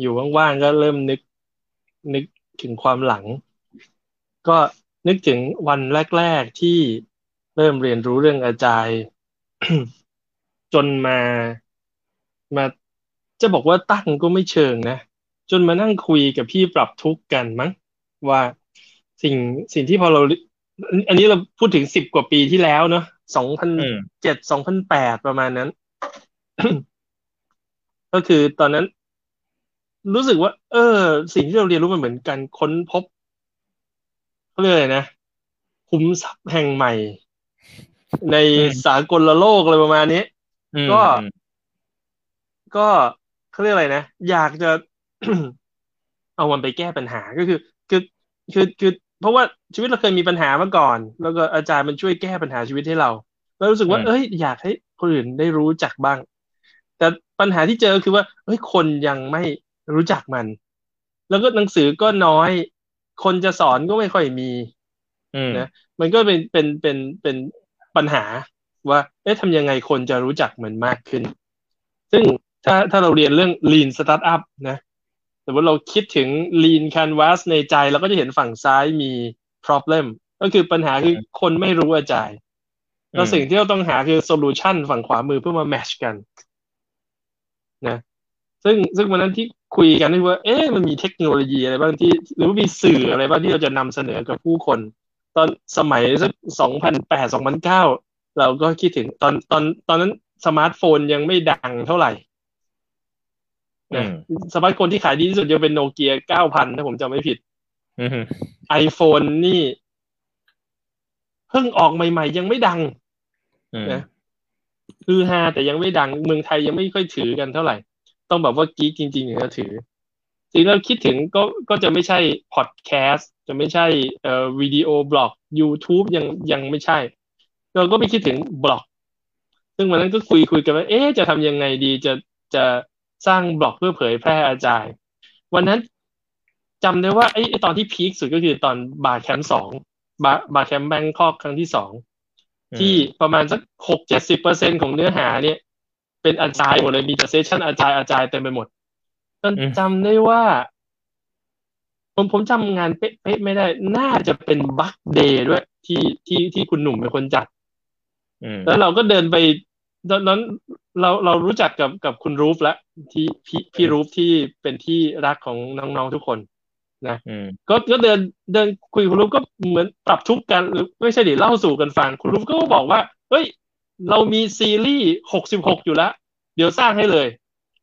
อยู่ว่างๆก็เริ่มนึก นึกถึงความหลัง ก็นึกถึงวันแรก ๆที่เริ่มเรียนรู้เรื่องอาจารย์จนมามาจะบอกว่าตั้งก็ไม่เชิงนะ จนมานั่งคุยกับพี่ปรับทุกข์กันมั้ง ว่าสิ่งสิ่งที่พอเรา อันนี้เราพูดถึงสิบกว่าปีที่แล้วเนาะสองพันเจ็ดสองพันแปดประมาณนั้น ก็คือตอนนั้น รู้สึกว่า เออ สิ่งที่เราเรียนรู้มันเหมือนกันค้นพบเขาเรียกอะไรนะคุ้มทรัพย์แห่งใหม่ ในสากลโลกอะไรประมาณนี้ก็ ก็เขาเรียกอะไรนะอยากจะเอามันไปแก้ปัญหาก็คือคือคือคือเพราะว่าชีวิตเราเคยมีปัญหามาก่อน แล้วก็อาจารย์มันช่วยแก้ปัญหาชีวิตให้เราเรารู้สึกว่า เอ้ย อยากให้คนอื่นได้รู้จักบ้าง แต่ปัญหาที่เจอคือว่าเฮ้ยคนยังไม่ รู้จักมัน แล้วก็หนังสือก็น้อย คนจะสอนก็ไม่ค่อยมีนะมันก็เป็นเป็นเป็นเป็นปัญหาว่าเอ๊ะทำยังไงคนจะรู้จักมันมากขึ้น ซึ่งถ้าถ้าเราเรียนเรื่อง lean startup นะสมมติเราคิดถึง lean canvas ในใจเราก็จะเห็นฝั่งซ้ายมี problem ก็คือปัญหาคือคนไม่รู้ Agile แล้วสิ่งที่เราต้องหาคือ solution ฝั่งขวามือเพื่อมา match กันนะ ซึ่งซึ่งวันนั้นที่คุยกันที่ว่า เอ๊ะมันมีเทคโนโลยีอะไรบ้างที่ หรือว่ามีสื่ออะไรบ้างที่เราจะนำเสนอกับผู้คน ตอนสมัยสักสองพันแปดสองพันเก้าเราก็คิดถึงตอนตอนตอนนั้นสมาร์ทโฟนยังไม่ดังเท่าไหร่นะสมาร์ทโฟนที่ขายดีที่สุดยังเป็นโนเกียเก้าพันถ้าผมจำไม่ผิดไอโฟนนี่ เพิ่งออกใหม่ ๆ ยังไม่ดังนะคือฮาแต่ยังไม่ดัง เมืองไทยยังไม่ค่อยถือกันเท่าไหร่ ต้องแบบว่ากิ๊กจริงๆถึงจะถือสิ่งเราคิดถึงก็ก็จะไม่ใช่พอดแคสต์จะไม่ใช่เอ่อวิดีโอบล็อก YouTube ยังยังไม่ใช่ เราก็ไม่คิดถึงบล็อก ซึ่งวันนั้นก็คุยคุยกันว่าเอ๊ะจะทำยังไงดีจะจะสร้างบล็อกเพื่อเผยแพร่อาจารย์ วันนั้นจำได้ว่าไอ้ตอนที่ peak สุดก็คือตอน BarCamp สอง Bar BarCamp Bangkok ครั้งที่สองที่ประมาณสักหกเจ็ดสิบเปอร์เซ็นของเนื้อหาเนี่ย เป็น Agile หมดเลยมีแต่ session Agile Agile เต็มไปหมดจนจำได้ว่า ผมผมจำงานเป๊ะๆไม่ได้ น่าจะเป็น BugDay ด้วย ที่ที่ที่คุณหนุ่มเป็นคนจัดแล้วเราก็เดินไปตอนนั้นเราเรารู้จักกับกับคุณรูฟแล้วที่พี่พี่รูฟที่เป็นที่รักของน้องๆทุกคนนะก็ก็เดินเดินคุยคุณรูฟก็เหมือนปรับทุกกันหรือไม่ใช่ดิเล่าสู่กันฟังคุณรูฟก็บอกว่า เฮ้ย เรามีซีรีส์หกสิบหกอยู่แล้ว เดี๋ยวสร้างให้เลย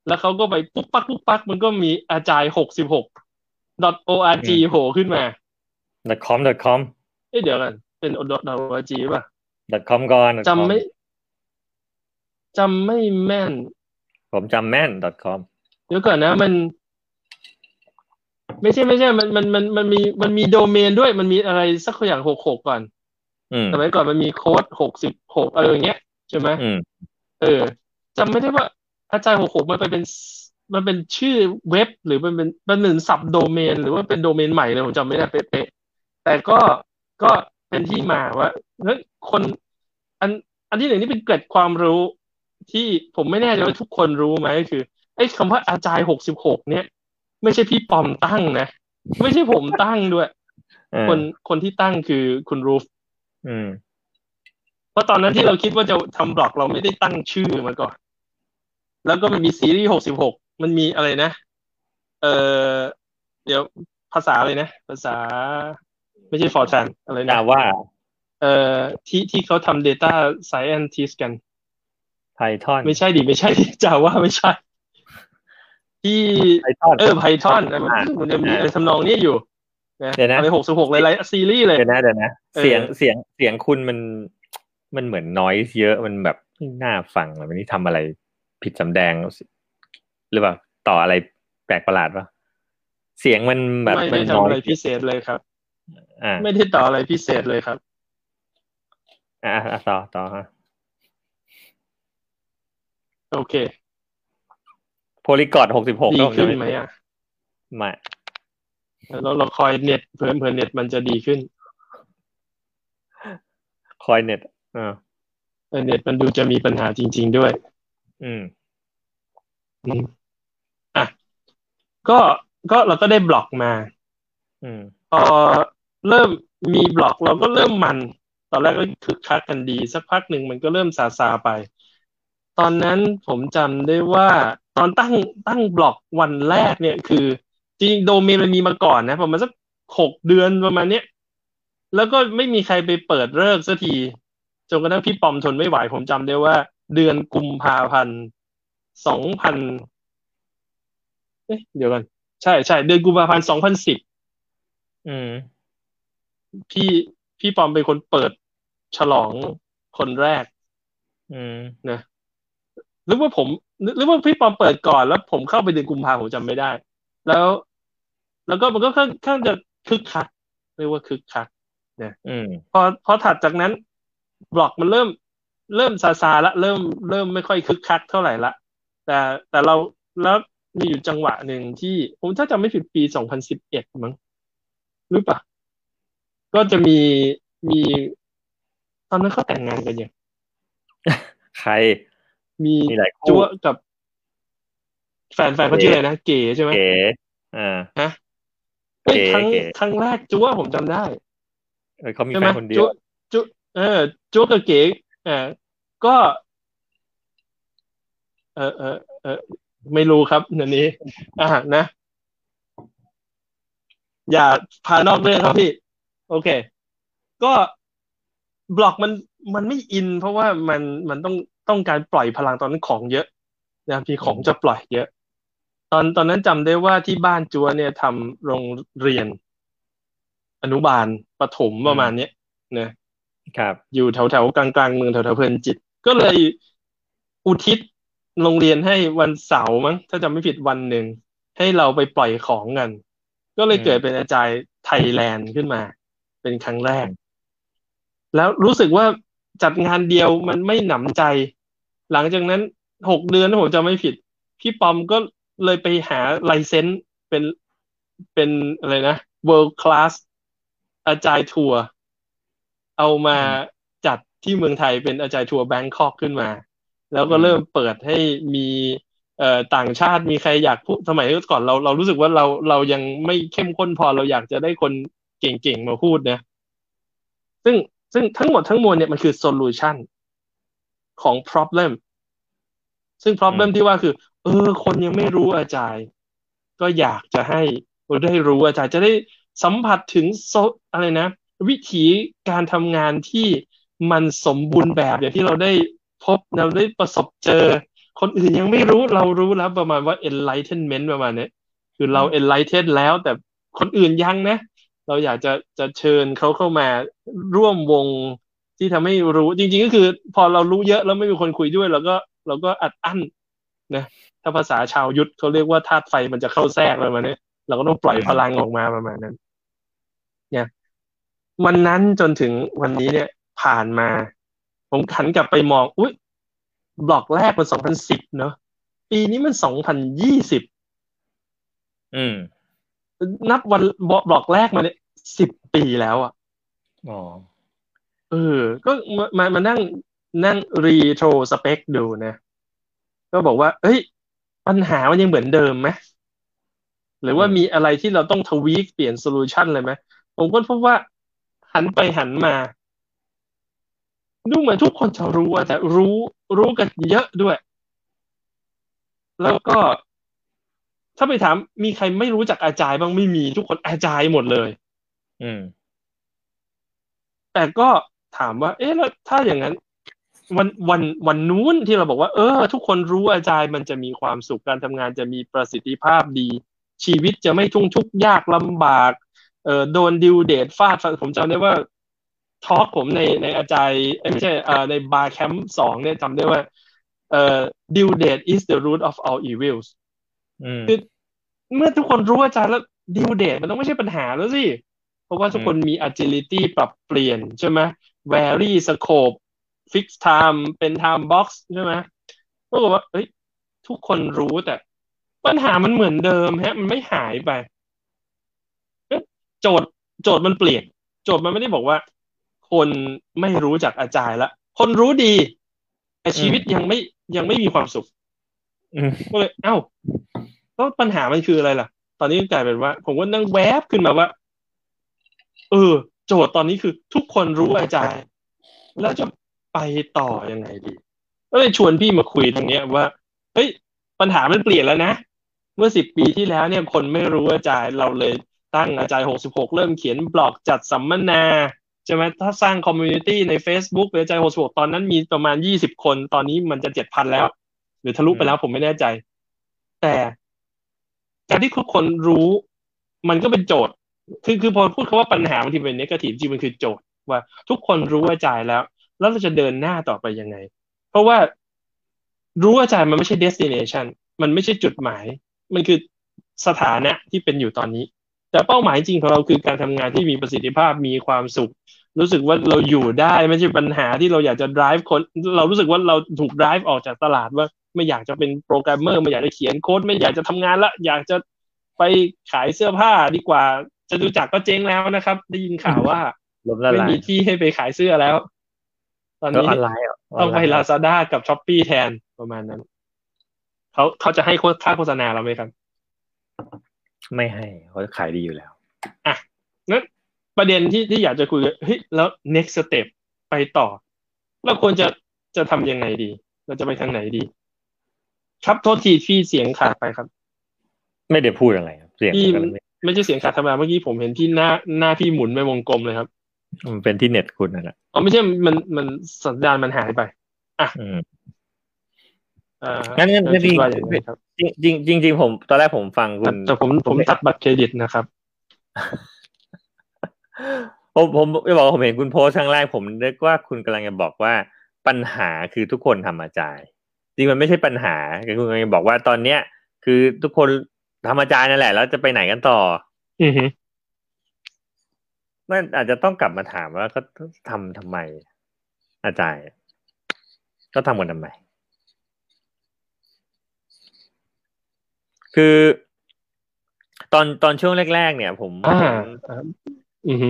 แล้วเขาก็ไปปุ๊บปักปุ๊บปัก มันก็มีอาจารย์หกสิบหก .org โผล่ขึ้นมา .com .com เอ้เดี๋ยวกันเป็น .org ป่ะ .com ก่อนจำไม่จำไม่แม่น ผมจำแม่น .com เดี๋ยวก่อนนะ มัน ไม่ใช่ไม่ใช่ มันมันมันมันมีมันมีโดเมนด้วย มันมีอะไรสักอย่างหกหกก่อน สมัยก่อนมันมีโค้ดหกสิบหกอะไรอย่างเงี้ยใช่ไหมเออจำไม่ได้ว่าอาจารย์หกหกมันไปเป็นมันเป็นชื่อเว็บหรือมันเป็นมันหนึ่งสับโดเมน หรือว่าเป็นโดเมนใหม่เลยผมจำไม่ได้เป๊ะๆแต่ก็ก็เป็นที่มาว่าเฮ้ยคนอันอันที่หนึ่งนี่เป็นเกิดความรู้ที่ผมไม่แน่ใจว่าทุกคนรู้ไหมคือไอ้คำว่าอาจารย์หกสิบหกเนี่ย ไม่ใช่พี่ปอมตั้งนะ ไม่ใช่ผมตั้งด้วย คนคนที่ตั้งคือคุณรูฟ เพราะตอนนั้นที่เราคิดว่าจะทำบล็อกเราไม่ได้ตั้งชื่อมาก่อน แล้วก็มันมีซีรีส์หกสิบหกมันมีอะไรนะ เออเดี๋ยวภาษาอะไรนะ ภาษา ไม่ใช่ฟอร์ชันอะไรนะว่า เอ่อที่ที่เขาทำ Data Scientist กันไพทอนไม่ใช่ดิไม่ใช่จาว่าไม่ใช่ ที่เออไพทอนมันจะมีอะไรทำนองนี้อยู่ เดี๋ยวนะไปหกสิบหกเลยไลซีรีส์เลยเดี๋ยวนะเดี๋ยวนะเสียงเสียงเสียงคุณมันมันเหมือนน้อยเยอะมันแบบน่าฟังวันนี้ทำอะไรผิดสำแดง หรือเปล่าต่ออะไรแปลกประหลาดปะเสียงมันแบบไม่ได้ทำอะไรพิเศษเลยครับอ่าไม่ได้ต่ออะไรพิเศษเลยครับ อ่าต่อต่อฮะโอเคโพลีกอดหกสิบหกดีขึ้นไหมอะไม่ เราเราคอยเน็ตเพิ่มเพิ่มเน็ตมันจะดีขึ้น คอยเน็ตอ่าเน็ตมันดูจะมีปัญหาจริง ๆด้วย อืมอืมอะก็ก็เราก็ได้บล็อกมา อืมพอเริ่มมีบล็อกเราก็เริ่มมัน ตอนแรกก็คึกคักกันดี สักพักหนึ่งมันก็เริ่มซาซาไป ตอนนั้นผมจำได้ว่า ตอนตั้งตั้งบล็อกวันแรกเนี่ยคือ จริงโดเมนมันมีมาก่อนนะประมาณสักหกเดือนประมาณเนี้ยแล้วก็ไม่มีใครไปเปิดเลิกสักทีจนกระทั่งพี่ปอมทนไม่ไหวผมจำได้ว่า เดือนกุมภาพันธ์สองพันเอ๊ะเดี๋ยวกันใช่ใช่เดือนกุมภาพันธ์สองพันสิบอืม พี่พี่ปอมเป็นคนเปิดฉลองคนแรก อืมนะหรือว่าผมหรือว่าพี่ปอมเปิดก่อนแล้วผมเข้าไปเดือนกุมภาผมจำไม่ได้ แล้ว แล้วก็มันก็ค่อนข้างจะคึกคักเรียกว่าคึกคักอืมพอพอถัดจากนั้น บล็อกมันเริ่ม เริ่มซาซาละ เริ่มเริ่มไม่ค่อยคึกคักเท่าไหร่ละ แต่แต่เราแล้วมีอยู่จังหวะหนึ่งที่ผมถ้าจำไม่ผิดปีสองพันสิบเอ็ดมั้งหรือเปล่าก็จะมีมีตอนนั้นเขาแต่งงานกันยังใคร มีมีหลายคู่จั๊วกับ แฟนแฟนเขาชื่ออะไรนะเก๋ใช่ไหมเก๋อ่าฮะเฮ้ยเก๋ครั้งเก๋ครั้งแรกจั๊วผมจำได้เออเขามีใช่แฟไหมนคนเดียจั๊ววจั๊วเออจั๊วกับเก๋อ่าก็ เออเออเออไม่รู้ครับนันนี้ อ่านะ อย่าพานอกเรื่องครับพี่ โอเค ก็บล็อกมันมันไม่อิน เพราะว่ามันมันต้องต้องการปล่อยพลังตอนนั้นของเยอะนะพี่ของจะปล่อยเยอะต อนตอนนั้นจำได้ว่าที่บ้านจัวเนี่ยทำโรงเรียน อนุบาลประถมประมาณเนี้ยนะครับ อยู่แถวแถวกลางกลางๆเมืองแถวแถวเพลินจิต ก็เลยอุทิศโรงเรียนให้วันเสาร์มั้งถ้าจำไม่ผิดวันหนึ่งให้เราไปปล่อยของกัน ก็เลยเกิดเป็นอาจารย์ไทยแลนด์ขึ้นมา เป็นครั้งแรก แล้วรู้สึกว่าจัดงานเดียวมันไม่หนำใจ หลังจากนั้นหกเดือนถ้าผมจำไม่ผิด พี่ปอมก็ เลยไปหา license เป็นเป็นอะไรนะ world class Agile Tour เอามาจัดที่เมืองไทยเป็น Agile Tour Bangkok ขึ้นมา แล้วก็เริ่มเปิดให้มีเอ่อต่างชาติมีใครอยากพูดสมัยก่อนเราเรารู้สึกว่าเราเรายังไม่เข้มข้นพอเราอยากจะได้คนเก่งๆมาพูดนะ ซึ่งซึ่งทั้งหมดทั้งมวลเนี่ยมันคือโซลูชันของ problem ซึ่ง problem ที่ว่าคือ เออ คนยังไม่รู้อาจารย์ ก็อยากจะให้ได้รู้อาจารย์จะได้สัมผัสถึงโซอะไรนะ วิธีการทำงานที่มันสมบูรณ์แบบอย่างที่เราได้พบเราได้ประสบเจอ คนอื่นยังไม่รู้เรารู้แล้วประมาณว่า enlightenment ประมาณนี้คือเรา enlighten แล้ว แต่คนอื่นยังนะ เราอยากจะจะเชิญเขาเข้ามาร่วมวงที่ทำให้รู้จริง ๆ ก็คือ พอเรารู้เยอะแล้วไม่มีคนคุยด้วยเราก็เราก็อัดอั้นนะ ถ้าภาษาชาวยุทธเขาเรียกว่าธาตุไฟมันจะเข้าแทรกประมาณนี้เราก็ต้องปล่อยพลังออกมาประมาณนั้น เนี่ยวันนั้นจนถึงวันนี้เนี่ย ผ่านมา ผมขันกลับไปมองอุ้ยบล็อกแรกมันสองพันสิบเนาะปีนี้มันสองพันยี่สิบอืม นับวันบล็อกแรกมาเนี่ยสิบปีแล้วอะอ๋อเออ ก็มามามานั่งนั่ง retrospect ดูนะ ก็บอกว่าเอ้ย ปัญหามันยังเหมือนเดิมไหมหรือว่ามีอะไรที่เราต้อง tweak เปลี่ยน solution เลยไหมผมก็พบว่าหันไปหันมาดูเหมือนทุกคนจะรู้อะแต่รู้รู้กันเยอะด้วย แล้วก็ ถ้าไปถามมีใครไม่รู้จักอาจารย์บ้างไม่มีทุกคนอาจารย์หมดเลย อืม แต่ก็ถามว่า เอ๊ะแล้วถ้าอย่างนั้น วันวันวันนู้นที่เราบอกว่า เออ ทุกคนรู้อาจารย์มันจะมีความสุขการทำงานจะมีประสิทธิภาพดี ชีวิตจะไม่ทุ่งทุกข์ยากลำบากเออโดน due date ฟาดผมจำได้ว่า talk ผมในใน Agile ไม่ใช่เอ่อใน BarCamp สองเนี่ยจำได้ว่าเอ่อดิวเดท is the root of all evils อืมคือเมื่อทุกคนรู้ Agile แล้ว due date มันต้องไม่ใช่ปัญหาแล้วสิ เพราะว่าทุกคนมี agility ปรับเปลี่ยนใช่ไหม vary scope fix time เป็น time box ใช่ไหมก็บอกว่าเอ้ยทุกคนรู้แต่ปัญหามันเหมือนเดิมฮะ มันไม่หายไปเอ๊ะโจทย์โจทย์มันเปลี่ยน โจทย์มันไม่ได้บอกว่า คนไม่รู้จักอาจารย์ละคนรู้ดี แต่ชีวิตยังไม่ยังไม่มีความสุขอืมก็เลยเอ้าแล้วปัญหามันคืออะไรล่ะ ตอนนี้กลายเป็นว่า ผมก็นั่งแวบขึ้นมาว่าเออ โจทย์ตอนนี้คือ ทุกคนรู้อาจารย์ แล้วจะ ไปต่อยังไงดี ก็เลยชวนพี่มาคุยตรงเนี้ยว่า เฮ้ย ปัญหามันเปลี่ยนแล้วนะ เมื่อสิบปีที่แล้วเนี่ยคนไม่รู้ Agile เราเลยตั้ง Agile หกสิบหกเริ่มเขียนบล็อกจัดสัมมนาใช่ไหมถ้าสร้าง community ใน Facebook Agile หกสิบหกตอนนั้นมีประมาณยี่สิบคน ตอนนี้มันจะเจ็ดพันแล้ว หรือทะลุไปแล้วผมไม่แน่ใจ แต่การที่ทุกคนรู้มันก็เป็นโจทย์ คือคือพอพูดคำว่าปัญหาบางทีเป็น negative จริงมันคือโจทย์ว่าทุกคนรู้ Agile แล้ว แล้วเราจะเดินหน้าต่อไปยังไง เพราะว่ารู้ Agile มันไม่ใช่ destination มันไม่ใช่จุดหมาย มันคือสถานะที่เป็นอยู่ตอนนี้ แต่เป้าหมายจริงของเราคือการทำงานที่มีประสิทธิภาพมีความสุข รู้สึกว่าเราอยู่ได้ไม่ใช่ปัญหาที่เราอยากจะ drive คน เรารู้สึกว่าเราถูก drive ออกจากตลาดว่าไม่อยากจะเป็นโปรแกรมเมอร์ไม่อยากจะเขียนโค้ดไม่อยากจะทำงานละอยากจะไปขายเสื้อผ้าดีกว่าจะดูจักก็เจ๊งแล้วนะครับ ได้ยินข่าวว่าไม่มีที่ให้ไปขายเสื้อแล้ว ตอนนี้ต้องไปลาซาด้ากับช้อปปี้แทนประมาณนั้นเขาเขาจะให้ค่าโฆษณาเราไหมครับ ไม่ให้เขาขายดีอยู่แล้ว อะนั้นประเด็นที่ที่อยากจะคุยเฮ้ยแล้ว next step ไปต่อเราควรจะจะทำยังไงดี เราจะไปทางไหนดี ครับโทษทีพี่เสียงขาดไปครับ ไม่ได้พูดอะไรครับเสียงพี่ไม่ใช่เสียงขาดธรรมดาเมื่อกี้ผมเห็นที่หน้าหน้าพี่หมุนไปวงกลมเลยครับ มันเป็นที่เน็ตคุณนั่นแหละอ๋อไม่ใช่มันมันสัญญาณมันหายไป อะงั้นงั้นจริงจริงจริงจริงผมตอนแรกผมฟังคุณแต่ผมผมตัดบัตรเครดิตนะครับผมผมจะบอกผมเห็นคุณโพสครั้งแรกผมนึกว่าคุณกำลังจะบอกว่าปัญหาคือทุกคนทำอาจารย์จริงมันไม่ใช่ปัญหาคือคุณกำลังจะบอกว่าตอนเนี้ย คือทุกคนทำอาจารย์นั่นแหละ แล้วจะไปไหนกันต่อ อือ ฮึมันอาจจะต้องกลับมาถามว่าก็ทำทำไม อาจารย์ ก็ทำกันทำไม คือ ตอนตอนช่วงแรก ๆ เนี่ย ผมอ่าอือฮึ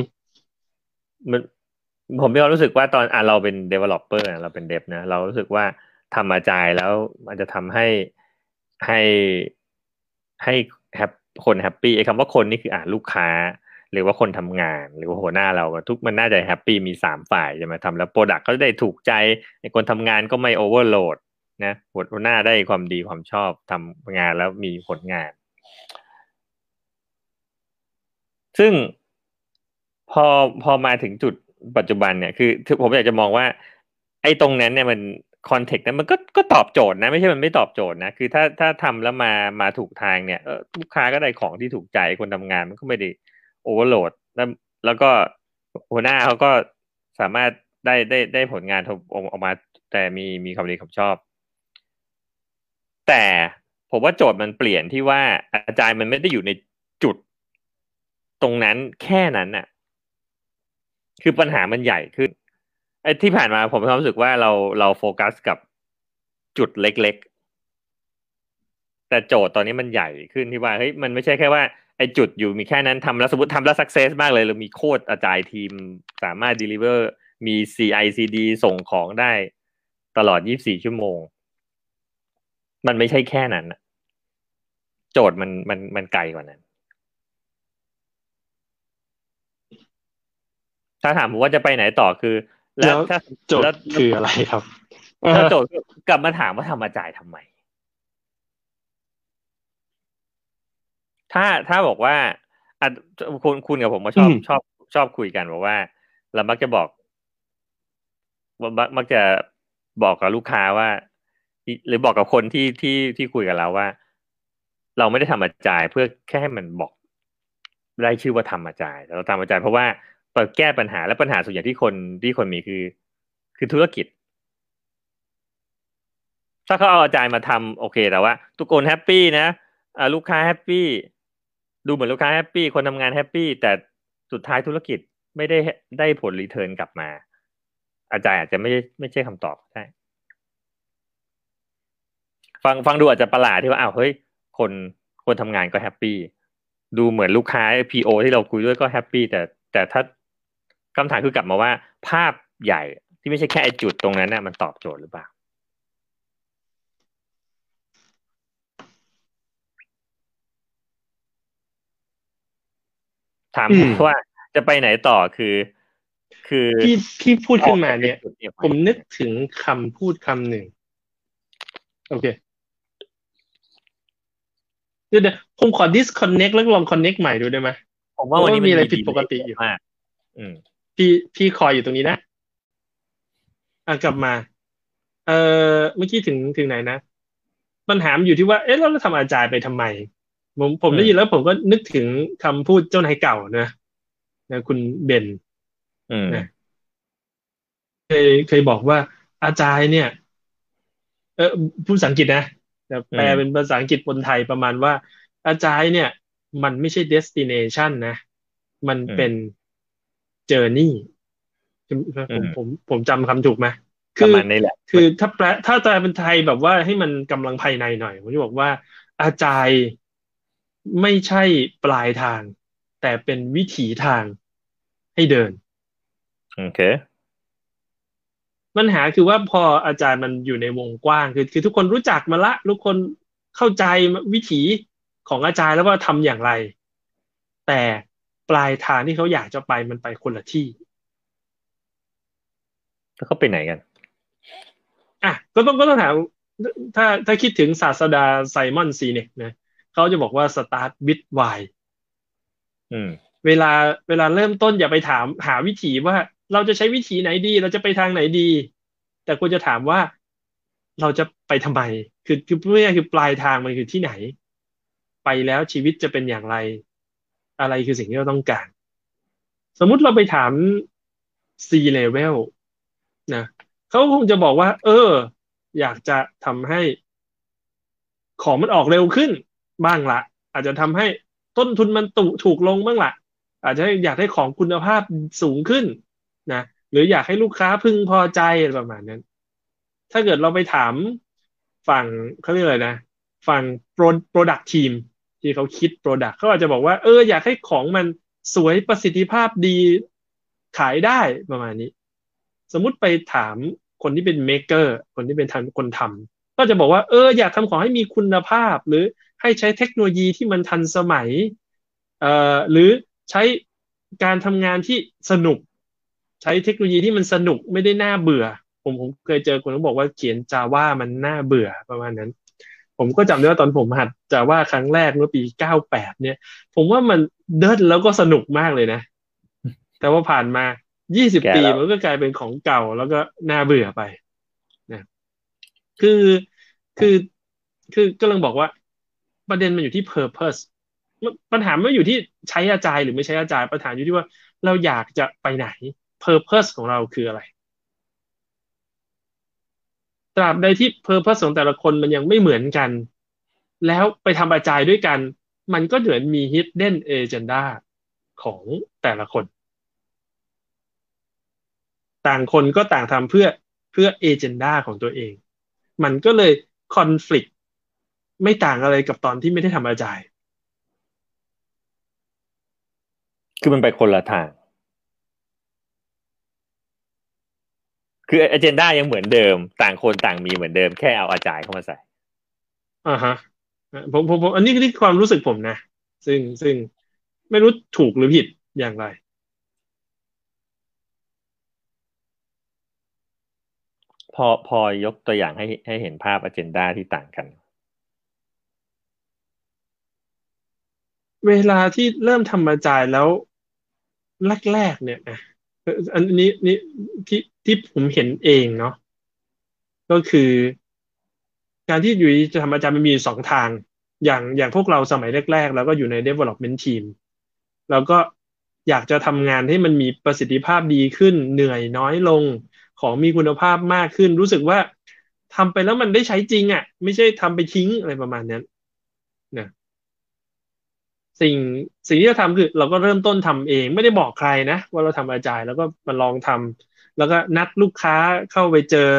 มันผมมีความรู้สึกว่าตอนอะเราเป็น developer เราเป็น dev นะ เรารู้สึกว่าทำ Agile แล้วมันจะทำให้ให้ให้ hap คน happy ไอ้คำว่าคนนี่คืออ่าลูกค้า หรือว่าคนทำงาน หรือว่าหัวหน้าเราทุกมันน่าจะ happy มีสามฝ่ายใช่ไหมทำแล้ว product ก็ได้ถูกใจไอ้คนทำงานก็ไม่ overload นะหัวหน้าได้ความดีความชอบทำงานแล้วมีผลงาน ซึ่งพอพอมาถึงจุดปัจจุบันเนี่ยคือผมอยากจะมองว่า ไอ้ตรงนั้นเนี่ยมันคอนเทกต์นั้นมันก็ก็ตอบโจทย์นะไม่ใช่มันไม่ตอบโจทย์นะคือถ้าถ้าทำแล้วมามาถูกทางเนี่ยลูกค้าก็ได้ของที่ถูกใจคนทำงานมันก็ไม่ได้ โอเวอร์โหลดแล้วแล้วก็หัวหน้าเขาก็สามารถได้ได้ได้ผลงานออกมา แต่มีมีความดีความชอบ แต่ผมว่าโจทย์มันเปลี่ยนที่ว่าอาจารย์มันไม่ได้อยู่ในจุดตรงนั้นแค่นั้นน่ะ คือปัญหามันใหญ่ขึ้นไอ้ที่ผ่านมาผมมีความรู้สึกว่าเราเราโฟกัสกับจุดเล็ก ๆ แต่โจทย์ตอนนี้มันใหญ่ขึ้นที่ว่าเฮ้ยมันไม่ใช่แค่ว่า ไอ้จุดอยู่มีแค่นั้นทำแล้วสมมติทำแล้วสักเซสมากเลยเรามีโคตรอาจารย์ทีมสามารถ deliver มี CI/CD ส่งของได้ตลอด 24 ชั่วโมง มันไม่ใช่แค่นั้นโจทย์มันมันมันไกลกว่านั้น ถ้าถามผมว่าจะไปไหนต่อคือ แล้วถ้าโจทย์คืออะไรครับ ถ้าโจทย์กลับมาถามว่าทำมาจ่ายทำไม ถ้าถ้าบอกว่าอะคุณคุณกับผมมาชอบชอบชอบคุยกันบอกว่า เรามักจะบอกมักจะบอกกับลูกค้าว่า หรือบอกกับคนที่ที่ที่คุยกับเราว่า เราไม่ได้ทำ Agile เพื่อแค่ให้มันบอกได้ชื่อว่าทำ Agile เราทำ Agile เพราะว่าเพื่อแก้ปัญหาและปัญหาส่วนใหญ่ที่คนที่คนมีคือ คือธุรกิจ ถ้าเขาเอา Agile มาทำโอเคแต่ว่า ทุกคน happy นะลูกค้า happy ดูเหมือนลูกค้า happy คนทำงาน happy แต่สุดท้ายธุรกิจไม่ได้ได้ผล return กลับมา Agile อาจจะไม่ไม่ใช่คำตอบใช่ฟังฟังดูอาจจะประหลาดที่ว่าอ้าวเฮ้ย คนคนทำงานก็ happy ดูเหมือนลูกค้า PO ที่เราคุยด้วยก็ happy แต่แต่ถ้าคำถามคือกลับมาว่า ภาพใหญ่ที่ไม่ใช่แค่จุดตรงนั้นน่ะมันตอบโจทย์หรือเปล่า ถามอืมว่าจะไปไหนต่อคือ คือที่ที่พูดขึ้นมาเนี่ยออกไปจุดไหผมนึกถึงคำพูดคำหนึ่ง โอเคเดี๋ยวเดี๋ยวผมขอ disconnect แล้วลอง connect ใหม่ดูได้ไหมผมว่าวันนี้ผมว่ามีอะไรนผิดปกติอยู่มากอืมพี่พี่คอยอยู่ตรงนี้นะอะกลับมา เอ่อเมื่อกี้ถึงถึงไหนนะปัญหามันอยู่ที่ว่า เอ๊ะแล้วเราทำอาจารย์ไปทำไม ผมผมอืมได้ยินแล้วผมก็นึกถึงคำพูดเจ้านายเก่านะนะคุณเบนอืมนะเคยเคยบอกว่า อาจารย์เนี่ย เออพูดภาษาอังกฤษนะแต่แปลอืมเป็นภาษาอังกฤษบนไทยประมาณว่า อาจารย์เนี่ย มันไม่ใช่ destination นะ มันเป็น journey ผมผมผมจำคำถูกไหมปคืระอมาณนี้แหละ คือถ้าแปลถ้าแปลเป็นไทยแบบว่าให้มันกำลังภายในหน่อย ผมจะบอกว่า อาจารย์ ไม่ใช่ปลายทาง แต่เป็นวิถีทางให้เดิน โอเคปัญหาคือว่าพออาจารย์มันอยู่ในวงกว้างคือคือทุกคนรู้จักมาละ ทุกคนเข้าใจวิถีของอาจารย์แล้วว่าทำอย่างไร แต่ปลายทางที่เขาอยากจะไปมันไปคนละที่แล้วเขาไปไหนกันอะก็ต้องก็ต้องถามถ้าถ้าคิดถึงศาสดาไซมอนซีเนกนะ เขาจะบอกว่า start with why อืมเวลาเวลาเริ่มต้นอย่าไปถามหาวิถีว่าเราจะใช้วิถีไหนดี เราจะไปทางไหนดี แต่ควรจะถามว่าเราจะไปทำไม คือคือพูดง่ายๆคือปลายทางมันคือที่ไหน ไปแล้วชีวิตจะเป็นอย่างไร อะไรคือสิ่งที่เราต้องการ สมมุติเราไปถาม C level นะเขาคงจะบอกว่า เออ อยากจะทำให้ของมันออกเร็วขึ้น บ้างละอาจจะทำให้ต้นทุนมันตุถูกลงบ้างละอาจจะอยากให้ของคุณภาพสูงขึ้นนะหรืออยากให้ลูกค้าพึงพอใจอะไรประมาณนั้น ถ้าเกิดเราไปถามฝั่งเขาเรียกอะไรนะ ฝั่ง Pro- product team ที่เขาคิด product เขาอาจจะบอกว่าเอออยากให้ของมันสวยประสิทธิภาพดีขายได้ประมาณนี้ สมมุติไปถามคนที่เป็น maker คนที่เป็นทำคนทำก็จะบอกว่าเอออยากทำของให้มีคุณภาพ หรือ ให้ใช้เทคโนโลยีที่มันทันสมัยเอ่อหรือใช้การทำงานที่สนุก ใช้เทคโนโลยีที่มันสนุกไม่ได้น่าเบื่อ ผมผมเคยเจอคนที่บอกว่าเขียน Java มันน่าเบื่อประมาณนั้น ผมก็จำได้ว่าตอนผมหัด Java ครั้งแรกเมื่อปี 98 เนี่ย ผมว่ามันเดินแล้วก็สนุกมากเลยนะ แต่ว่าผ่านมา 20แก่ปีแล้วมันก็กลายเป็นของเก่าแล้วก็น่าเบื่อไปนะคือคือคือก็ลังบอกว่า ประเด็นมันอยู่ที่ purpose ปัญหาไม่อยู่ที่ใช้อาจารย์หรือไม่ใช้อาจารย์ปัญหาอยู่ที่ว่า เราอยากจะไปไหน purpose ของเราคืออะไร ตราบใดที่ purpose ของแต่ละคนมันยังไม่เหมือนกัน แล้วไปทำอาจารย์ด้วยกัน มันก็เหมือนมี hidden agenda ของแต่ละคน ต่างคนก็ต่างทำเพื่อเพื่อ agenda ของตัวเอง มันก็เลย conflict ไม่ต่างอะไรกับตอนที่ไม่ได้ทำอาจารย์คือมันไปคนละทาง คืออ g e n d a ยังเหมือนเดิม ต่างคนต่างมีเหมือนเดิมแค่เอาอาจารย์เข้ามาใส่อ่าฮะผมผมผมอันนี้คือความรู้สึกผมนะ ซึ่งซึ่งไม่รู้ถูกหรือผิดอย่างไรพอพอยกตัวอย่างให้ให้เห็นภาพอ g e n d a ที่ต่างกัน เวลาที่เริ่มทำอาจ่ายแล้วแรกๆเนี่ยอันนี้นี่ที่ที่ผมเห็นเองเนาะก็คือ การที่อยู่จะทำอาจารย์มันมีสองทาง อย่างอย่างพวกเราสมัยแรกๆแล้วก็อยู่ใน development team แล้วก็อยากจะทำงานให้มันมีประสิทธิภาพดีขึ้น เหนื่อยน้อยลง ของมีคุณภาพมากขึ้น รู้สึกว่าทำไปแล้วมันได้ใช้จริงอะ ไม่ใช่ทำไปทิ้งอะไรประมาณนั้น สิ่งสิ่งที่เราทำคือเราก็เริ่มต้นทำเอง ไม่ได้บอกใครนะ ว่าเราทำอาจารย์แล้วก็มาลองทำแล้วก็นัดลูกค้าเข้าไปเจอ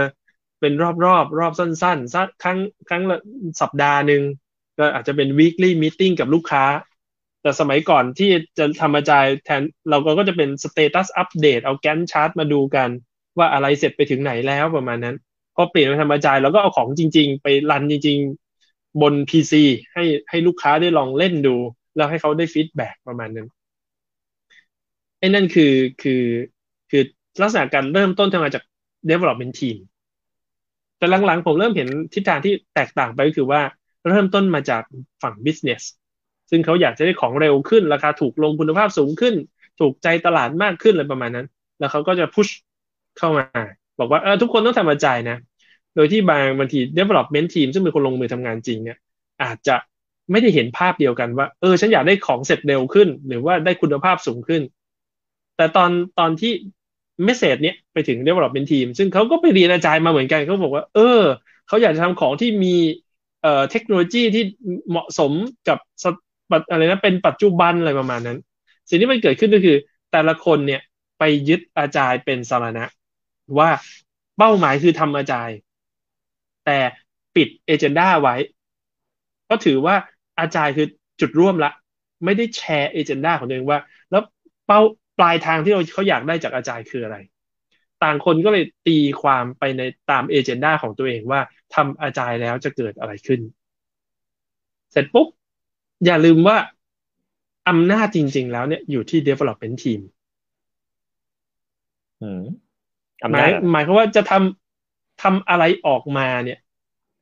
เป็นรอบรอบรอบสั้นๆสักครั้งครั้งละสัปดาห์หนึ่งก็อาจจะเป็น weekly meeting กับลูกค้า แต่สมัยก่อนที่จะทำอาจารย์แทนเราก็จะเป็น status update เอาแกนชาร์ตมาดูกัน ว่าอะไรเสร็จไปถึงไหนแล้วประมาณนั้นพอเปลี่ยนมาทำอาจารย์เราก็เอาของจริง ๆ ไปรันจริง ๆ บน PC ให้ให้ลูกค้าได้ลองเล่นดู แล้วให้เขาได้ฟีดแบ็กประมาณนั้นไอ้นั่นคือคือคือลักษณะการเริ่มต้นทำมาจาก development team แต่หลังๆ ผมเริ่มเห็นทิศทางที่แตกต่างไปก็คือว่าเริ่มต้นมาจากฝั่ง business ซึ่งเขาอยากจะได้ของเร็วขึ้น ราคาถูกลงคุณภาพสูงขึ้น ถูกใจตลาดมากขึ้นอะไรประมาณนั้น แล้วเขาก็จะพุชเข้ามา บอกว่าเออทุกคนต้องทำมาจ่ายนะ โดยที่บางบางที development team ซึ่งเป็นคนลงมือทำงานจริงเนี่ยอาจจะ ไม่ได้เห็นภาพเดียวกันว่า เออ ฉันอยากได้ของเสร็จเร็วขึ้น หรือว่าได้คุณภาพสูงขึ้น แต่ตอนตอนที่เมสเซจเนี้ยไปถึง development team ซึ่งเขาก็ไปเรียนอาจารย์มาเหมือนกันเขาบอกว่า เออ เขาอยากจะทำของที่มีเอ่อเทคโนโลยีที่เหมาะสมกับอะไรนะเป็นปัจจุบันอะไรประมาณนั้น สิ่งที่มันเกิดขึ้นก็คือ แต่ละคนเนี่ยไปยึดอาจารย์เป็นสารณะ ว่าเป้าหมายคือทำอาจารย์ แต่ปิดเอเจนดาไว้ ก็ถือว่า อาจารย์คือจุดร่วมละ ไม่ได้แชร์เอเจนดาของตัวเองว่า แล้วเป้าปลายทางที่เราเขาอยากได้จากอาจารย์คืออะไร ต่างคนก็เลยตีความไปในตามเอเจนดาของตัวเองว่าทำอาจารย์แล้วจะเกิดอะไรขึ้น เสร็จปุ๊บ อย่าลืมว่าอำนาจจริง ๆ แล้วเนี่ยอยู่ที่ development team หมายหมายความว่าจะทำทำอะไรออกมาเนี่ย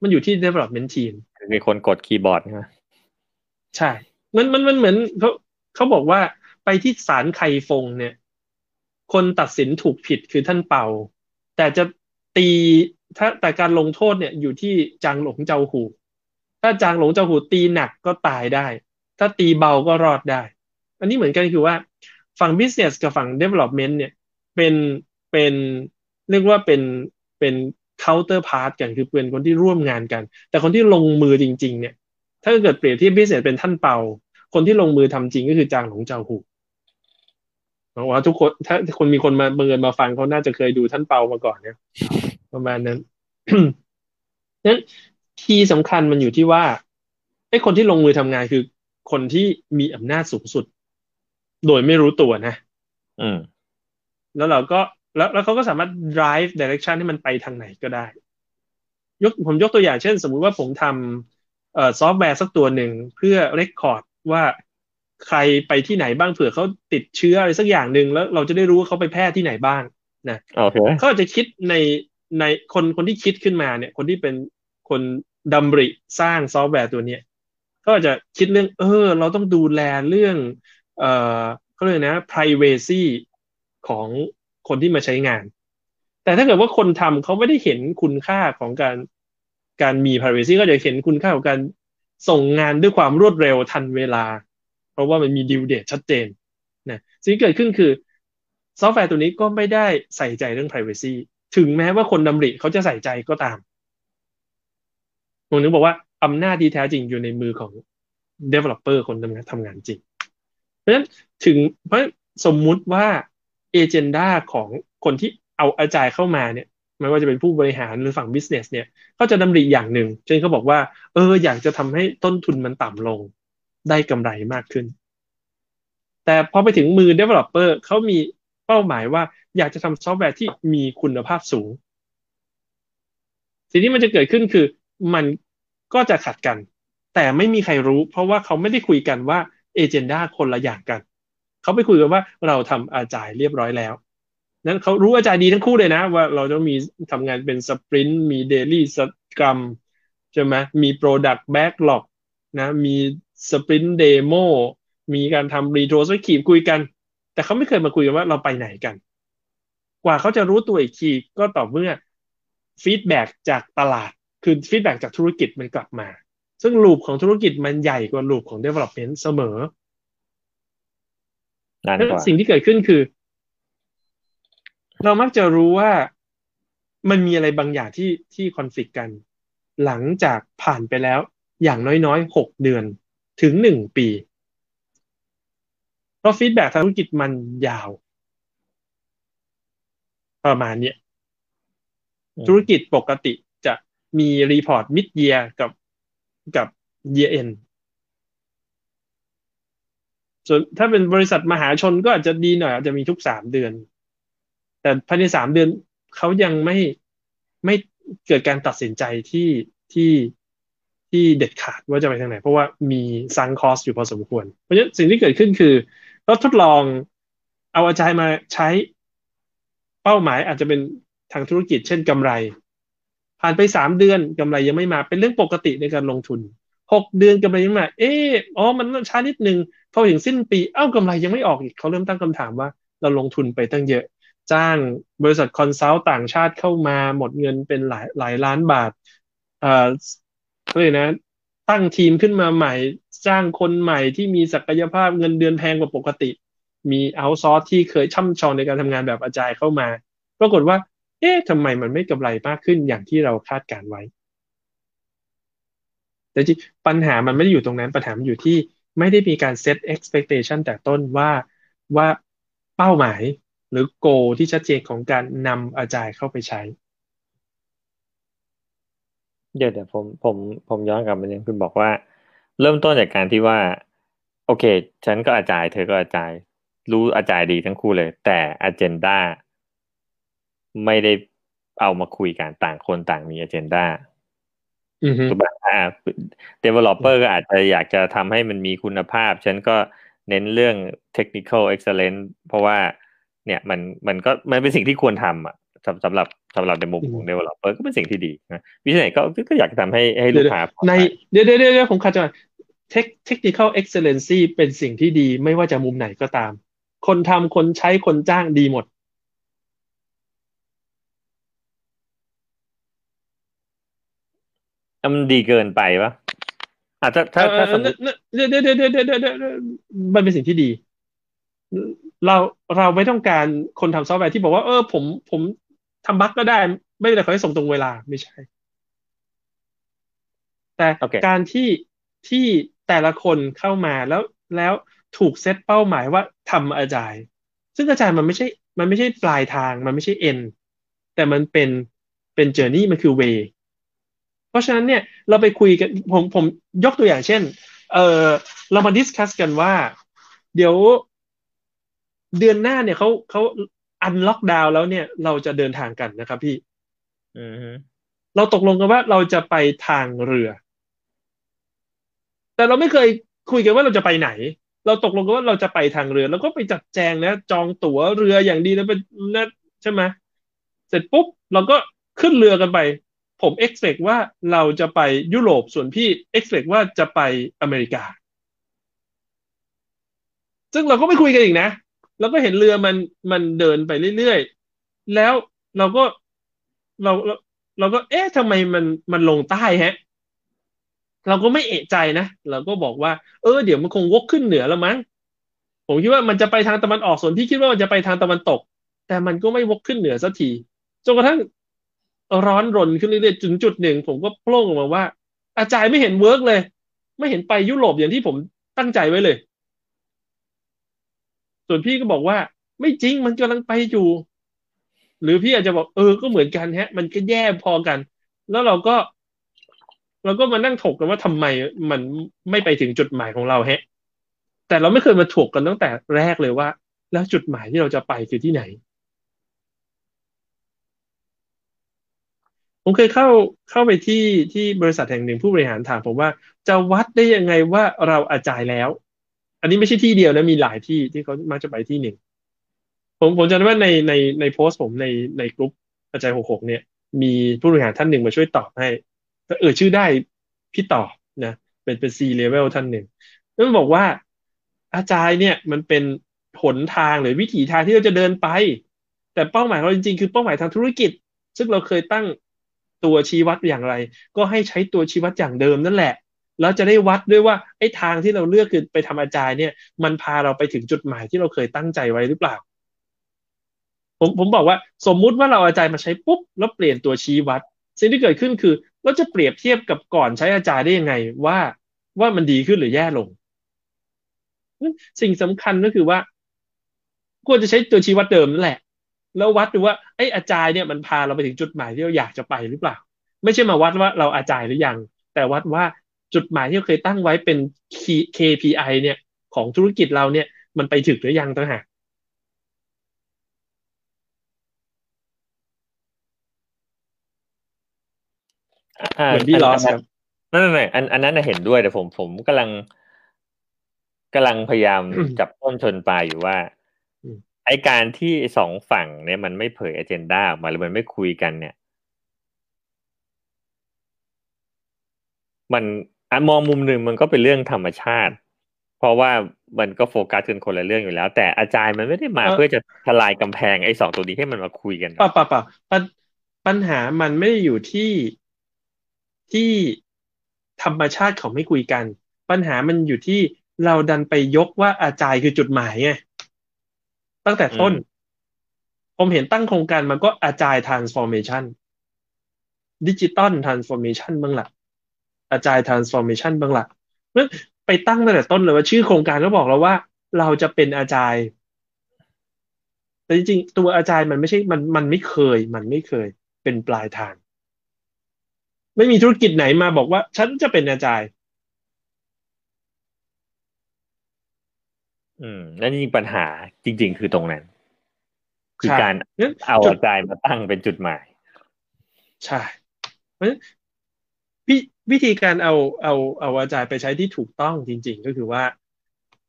มันอยู่ที่ development team มีคนกดคีย์บอร์ดใช่ไหม ใช่ มันมันมันเหมือนเขาเขาบอกว่าไปที่ศาลไคฟงเนี่ย คนตัดสินถูกผิดคือท่านเป่า แต่จะตีถ้าแต่การลงโทษเนี่ยอยู่ที่จางหลงเจ้าหู ถ้าจางหลงเจ้าหูตีหนักก็ตายได้ ถ้าตีเบาก็รอดได้ อันนี้เหมือนกันคือว่าฝั่ง business กับฝั่ง development เนี่ยเป็นเป็นเรียกว่าเป็นเป็น counter part กันคือเป็นคนที่ร่วมงานกัน แต่คนที่ลงมือจริง ๆ เนี่ย ถ้าเกิดเปรียบเทียบ business เป็นท่านเปา คนที่ลงมือทำจริงก็คือจางหลงเจ้าหูบอกว่าทุกคนถ้าคนมีคนมาเบินมาฟังเขาน่าจะเคยดูท่านเปามาก่อนเนี่ยประมาณนั้นนั้น key สำคัญมันอยู่ที่ว่าไอ้คนที่ลงมือทำงานคือคนที่มีอำนาจสูงสุด โดยไม่รู้ตัวนะอืมแล้วเราก็แล้วแล้วเขาก็สามารถ drive direction ให้มันไปทางไหนก็ได้ ยกผมยกตัวอย่างเช่น สมมุติว่าผมทำเอ่อ ซอฟต์แวร์สักตัวหนึ่งเพื่อ record ว่าใครไปที่ไหนบ้างเผื่อเขาติดเชื้ออะไรสักอย่างหนึ่งแล้วเราจะได้รู้ว่าเขาไปแพร่ที่ไหนบ้างนะโอเคเขาจะคิดในในคนคนที่คิดขึ้นมาเนี่ย คนที่เป็นคนดำริสร้างซอฟต์แวร์ตัวเนี้ยก็จะคิดเรื่อง เออ เราต้องดูแลเรื่อง เอ่อเขาเรียกนะ privacy ของคนที่มาใช้งาน แต่ถ้าเกิดว่าคนทำเขาไม่ได้เห็นคุณค่าของการ การมี privacy ก็จะเห็นคุณค่าของการส่งงานด้วยความรวดเร็วทันเวลา เพราะว่ามันมีดิวเดตชัดเจนนะสิ่งที่เกิดขึ้นคือซอฟต์แวร์ตัวนี้ก็ไม่ได้ใส่ใจเรื่อง privacy ถึงแม้ว่าคนดำริเขาจะใส่ใจก็ตามผมถึงบอกว่าอำนาจที่แท้จริงอยู่ในมือของ developer คนทำงานทำงานจริง เพราะฉะนั้นถึงเพราะสมมุติว่า agenda ของคนที่เอา Agile เข้ามาเนี่ย ไม่ว่าจะเป็นผู้บริหารหรือฝั่ง business เนี่ยเขาจะดำริอย่างหนึ่งเช่นเขาบอกว่า เออ อยากจะทำให้ต้นทุนมันต่ำลง ได้กำไรมากขึ้น แต่พอไปถึงมือ Developer เขามีเป้าหมายว่าอยากจะทำซอฟต์แวร์ที่มีคุณภาพสูง สิ่งที่มันจะเกิดขึ้นคือมันก็จะขัดกัน แต่ไม่มีใครรู้ เพราะว่าเขาไม่ได้คุยกันว่า agenda คนละอย่างกัน เขาไปคุยกันว่าเราทำ Agile เรียบร้อยแล้ว นั้นเขารู้ Agile ดีทั้งคู่เลยนะ ว่าเราต้องมีทำงานเป็น sprint มี daily s crum ใช่ไหมมี product backlog นะมี sprint demo มีการทำ retrospective คุยกัน แต่เขาไม่เคยมาคุยกันว่าเราไปไหนกัน กว่าเขาจะรู้ตัวอีกทีก็ต่อเมื่อ feedback จากตลาดคือ feedback จากธุรกิจมันกลับมา ซึ่ง loop ของธุรกิจมันใหญ่กว่า loop ของ development เสมอสิ่งที่เกิดขึ้นคือ เรามักจะรู้ว่ามันมีอะไรบางอย่างที่ที่ conflict กัน หลังจากผ่านไปแล้ว อย่างน้อยๆหกเดือนถึงหนึ่งปี เพราะ feedback ทางธุรกิจมันยาว ประมาณนี้ธุรกิจปกติมี report mid-year กับกับ year-endส่วนถ้าเป็นบริษัทมหาชนก็อาจจะดีหน่อยอาจจะมีทุกสามเดือน แต่ภายในสามเดือนเขายังไม่ไม่เกิดการตัดสินใจที่ที่ที่เด็ดขาดว่าจะไปทางไหน เพราะว่ามีซังคอสอยู่พอสมควร เพราะฉะนั้นสิ่งที่เกิดขึ้นคือเราทดลองเอาอาจารย์มาใช้เป้าหมายอาจจะเป็นทางธุรกิจเช่นกำไร ผ่านไปสามเดือนกำไรยังไม่มาเป็นเรื่องปกติในการลงทุนหกเดือนกำไรยังไม่มา เอออ๋อมันช้านิดนึงพอถึงสิ้นปี เอ้ากำไรยังไม่ออกอีกเขาเริ่มตั้งคำถามว่า เราลงทุนไปตั้งเยอะ จ้างบริษัท consult ต่างชาติเข้ามาหมดเงินเป็นหลายหลายล้านบาทเอ่อเลยนะ ตั้งทีมขึ้นมาใหม่ จ้างคนใหม่ที่มีศักยภาพเงินเดือนแพงกว่าปกติ มี outsource ที่เคยช่ำชองในการทำงานแบบ Agile เข้ามา ปรากฏว่า เอ๊ะทำไมมันไม่กำไรมากขึ้นอย่างที่เราคาดการณ์ไว้ แต่จริงปัญหามันไม่ได้อยู่ตรงนั้นปัญหามันอยู่ที่ไม่ได้มีการเซต expectation แต่ต้นว่าว่าเป้าหมาย หรือ goal ที่ชัดเจนของการนำอาจายเข้าไปใช้ เดี๋ยวเดี๋ยวผมผมผมย้อนกลับมาเนี่ยคุณบอกว่า เริ่มต้นจากการที่ว่า โอเค ฉันก็อาจายเธอก็อาจายรู้อาจายดีทั้งคู่เลย แต่อเจนดาไม่ได้เอามาคุยกันต่างคนต่างมีอเจนดาถูกไหมอ่า developer ก็อาจจะอยากจะทำให้มันมีคุณภาพ ฉันก็เน้นเรื่อง technical excellence เพราะว่า เนี่ยมันมันก็มันเป็นสิ่งที่ควรทำอะสำสำหรับสำหรับในมุมของ developer ก็เป็นสิ่งที่ดีนะวิธีไหนก็ก็อยากจะทำให้ให้ลูกค้าในเดี๋ยวเดี๋ยวเดี๋ยวผมขาดจะเทค technical excellence เป็นสิ่งที่ดีไม่ว่าจะมุมไหนก็ตาม คนทำคนใช้คนจ้างดีหมด มันดีเกินไปปะอาจจะถ้าถ้าสมมติเดี๋ยวเดี๋ยวเดี๋ยวเดี๋ยวเดี๋ยวมันเป็นสิ่งที่ดี เราเราไม่ต้องการคนทำซอฟต์แวร์ที่บอกว่า เออ ผม ผมทำบั๊กก็ได้ ไม่เป็นไรขอให้ส่งตรงเวลาไม่ใช่ แต่การที่ที่แต่ละคนเข้ามาแล้วแล้วถูกเซตเป้าหมายว่าทำ Agile ซึ่ง Agile มันไม่ใช่ มันไม่ใช่ปลายทาง มันไม่ใช่ end แต่มันเป็นเป็น journey มันคือ way เพราะฉะนั้นเนี่ยเราไปคุยกันผมผมยกตัวอย่างเช่น เออเรามา discuss กันว่า เดี๋ยว เดือนหน้าเนี่ยเขาเขา unlock down แล้วเนี่ย เราจะเดินทางกันนะครับพี่เราตกลงกันว่าเราจะไปทางเรือ แต่เราไม่เคยคุยกันว่าเราจะไปไหน เราตกลงกันว่าเราจะไปทางเรือ แล้วก็ไปจัดแจงนะ จองตั๋วเรืออย่างดีแล้วเป็นนะใช่ไหมเสร็จปุ๊บเราก็ขึ้นเรือกันไป ผม expect ว่าเราจะไปยุโรปส่วนพี่ expect ว่าจะไปอเมริกา ซึ่งเราก็ไม่คุยกันอีกนะ เราก็เห็นเรือมันมันเดินไปเรื่อยๆ แล้วเราก็เราเราเราก็เอ๊ะทำไมมันมันลงใต้ฮะ เราก็ไม่เอะใจนะเราก็บอกว่า เออเดี๋ยวมันคงวกขึ้นเหนือแล้วมั้งผมคิดว่ามันจะไปทางตะวันออกส่วนพี่คิดว่ามันจะไปทางตะวันตก แต่มันก็ไม่วกขึ้นเหนือสักทีจนกระทั่งร้อนรนขึ้นเรื่อยๆจนจุดหนึ่ง ผมก็โพล่งออกมาว่า Agile ไม่เห็น work เลย ไม่เห็นไปยุโรปอย่างที่ผมตั้งใจไว้เลย ส่วนพี่ก็บอกว่า ไม่จริงมันกำลังไปอยู่ หรือพี่อาจจะบอกเออก็เหมือนกันฮะ มันก็แย่พอกัน แล้วเราก็ เราก็มานั่งถกกันว่าทำไมมันไม่ไปถึงจุดหมายของเราฮะ แต่เราไม่เคยมาถกกันตั้งแต่แรกเลยว่า แล้วจุดหมายที่เราจะไปคือที่ไหนผมเคยเข้าเข้าไปที่ที่บริษัทแห่งหนึ่งผู้บริหารถามผมว่า จะวัดได้ยังไงว่าเราอาจายแล้ว อันนี้ไม่ใช่ที่เดียวนะมีหลายที่ที่เขามักจะไปที่หนึ่งผมผมจำได้ว่าในในในโพสต์ผมในในกลุ่มอาจารย์หกหกเนี่ย มีผู้บริหารท่านหนึ่งมาช่วยตอบให้เออชื่อได้พี่ต่อนะเป็นเป็น C level ท่านหนึ่งแล้วบอกว่าอาจารย์เนี่ยมันเป็นหนทางหรือวิถีทางที่เราจะเดินไป แต่เป้าหมายเราจริงๆ คือเป้าหมายทางธุรกิจ ซึ่งเราเคยตั้งตัวชี้วัดอย่างไร ก็ให้ใช้ตัวชี้วัดอย่างเดิมนั่นแหละ แล้วจะได้วัดด้วยว่าไอ้ทางที่เราเลือกคือไปทำอาจารย์เนี่ย มันพาเราไปถึงจุดหมายที่เราเคยตั้งใจไว้หรือเปล่า ผมผมบอกว่าสมมุติว่าเราอาจารย์มาใช้ปุ๊บแล้วเปลี่ยนตัวชี้วัด สิ่งที่เกิดขึ้นคือเราจะเปรียบเทียบกับก่อนใช้อาจารย์ได้ยังไงว่าว่ามันดีขึ้นหรือแย่ลง สิ่งสำคัญก็คือว่า ควรจะใช้ตัวชี้วัดเดิมนั่นแหละ แล้ววัดดูว่าไอ้อาจารย์เนี่ยมันพาเราไปถึงจุดหมายที่เราอยากจะไปหรือเปล่า ไม่ใช่มาวัดว่าเราอาจารย์หรือยังแต่วัดว่า จุดหมายที่เราเคยตั้งไว้เป็น KPI เนี่ยของธุรกิจเราเนี่ย มันไปถึงหรือยังต่างหากเหมือนพี่ลอสครับนั่นนั่นอันอันนั้นเห็นด้วยแต่ผมผมกำลังกำลังพยายามจับต้นชนปลายอยู่ว่าไอการที่สองฝั่งเนี่ยมันไม่เผยอเจนดาออกมาหรือมันไม่คุยกันเนี่ย มัน อะมองมุมหนึ่งมันก็เป็นเรื่องธรรมชาติ เพราะว่ามันก็โฟกัสกันคนละเรื่องอยู่แล้ว แต่อาจารย์มันไม่ได้มาเออเพื่อจะทลายกำแพงไอ้สองตัวนี้ให้มันมาคุยกันป่ะป่ะป่ะปัญปัญหามันไม่ได้อยู่ที่ที่ธรรมชาติเขาไม่คุยกัน ปัญหามันอยู่ที่เราดันไปยกว่าอาจารย์คือจุดหมายไงตั้งแต่ต้นอืมผมเห็นตั้งโครงการมันก็อาจารย์ transformation ดิจิตอล transformation บ้างละ อาจารย์ transformation บ้างละเพราะฉะนั้นไปตั้งตั้งแต่ต้นเลยว่าชื่อโครงการก็บอกแล้วว่า เราจะเป็นอาจารย์แต่จริงๆตัวอาจารย์มันไม่ใช่มันมันไม่เคย มันไม่เคย เป็นปลายทาง ไม่มีธุรกิจไหนมาบอกว่า ฉันจะเป็นอาจารย์อืมนั่นจริงๆปัญหาจริง ๆ คือตรงนั้น คือใช่การงั้นเอาจุดอาจารย์มาตั้งเป็นจุดหมาย ใช่เพราะฉะนั้น วิวิธีการเอาเอาเอาอาจารย์ไปใช้ที่ถูกต้องจริง ๆ ก็คือว่า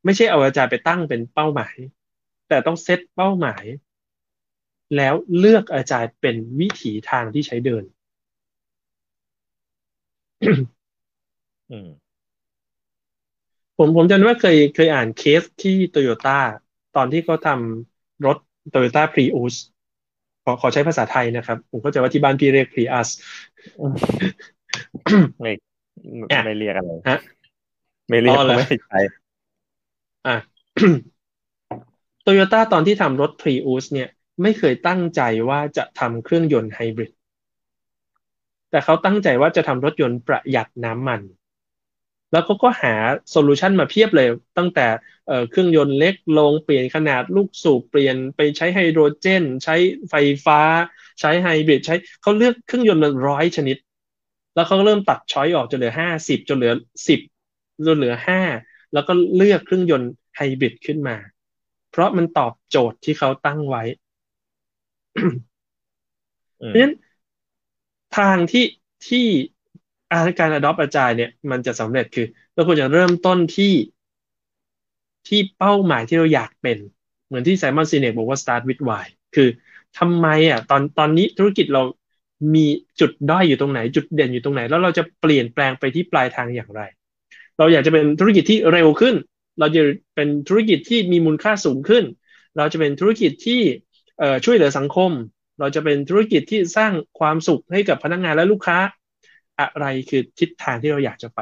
ไม่ใช่เอาอาจารย์ไปตั้งเป็นเป้าหมาย แต่ต้องเซตเป้าหมาย แล้วเลือกอาจารย์เป็นวิถีทางที่ใช้เดินอืมผมผมจำได้ว่าเคยเคยอ่านเคสที่โตโยต้าตอนที่เขาทำรถโตโยต้าพรีอุสขอขอใช้ภาษาไทยนะครับ ผมเข้าใจว่าที่บ้านพี่เรียกพรีอัส ไม่อะไม่เรียกอะไรฮะไม่เรียกอ๋อเหรอเขาไม่ใช่อะโตโยต้าตอนที่ทำรถพรีอุสเนี่ย ไม่เคยตั้งใจว่าจะทำเครื่องยนต์ไฮบริดแต่เขาตั้งใจว่าจะทำรถยนต์ประหยัดน้ำมัน แล้วเขาก็หา solution มาเพียบเลย ตั้งแต่เอ่อเครื่องยนต์เล็กลงเปลี่ยนขนาดลูกสูบเปลี่ยนไปใช้ไฮโดรเจน ใช้ไฟฟ้า ใช้ไฮบริดใช้เขาเลือกเครื่องยนต์มาร้อยชนิด แล้วเขาก็เริ่มตัด choice ออกจนเหลือห้าสิบจนเหลือสิบจนเหลือห้าแล้วก็เลือกเครื่องยนต์ไฮบริดขึ้นมา เพราะมันตอบโจทย์ที่เขาตั้งไว้อืมเพราะฉะนั้นทางที่ที่อาการ adopt อาจารย์เนี่ย มันจะสำเร็จคือเราควรจะเริ่มต้นที่ที่เป้าหมายที่เราอยากเป็น เหมือนที่ไซมอนซีเนกบอกว่า start with why คือทำไมอะ ตอนตอนนี้ธุรกิจเรา มีจุดด้อยอยู่ตรงไหน จุดเด่นอยู่ตรงไหน แล้วเราจะเปลี่ยนแปลงไปที่ปลายทางอย่างไร เราอยากจะเป็นธุรกิจที่เร็วขึ้น เราจะเป็นธุรกิจที่มีมูลค่าสูงขึ้น เราจะเป็นธุรกิจที่ช่วยเหลือสังคม เราจะเป็นธุรกิจที่สร้างความสุขให้กับพนักงานและลูกค้า อะไรคือทิศทางที่เราอยากจะไป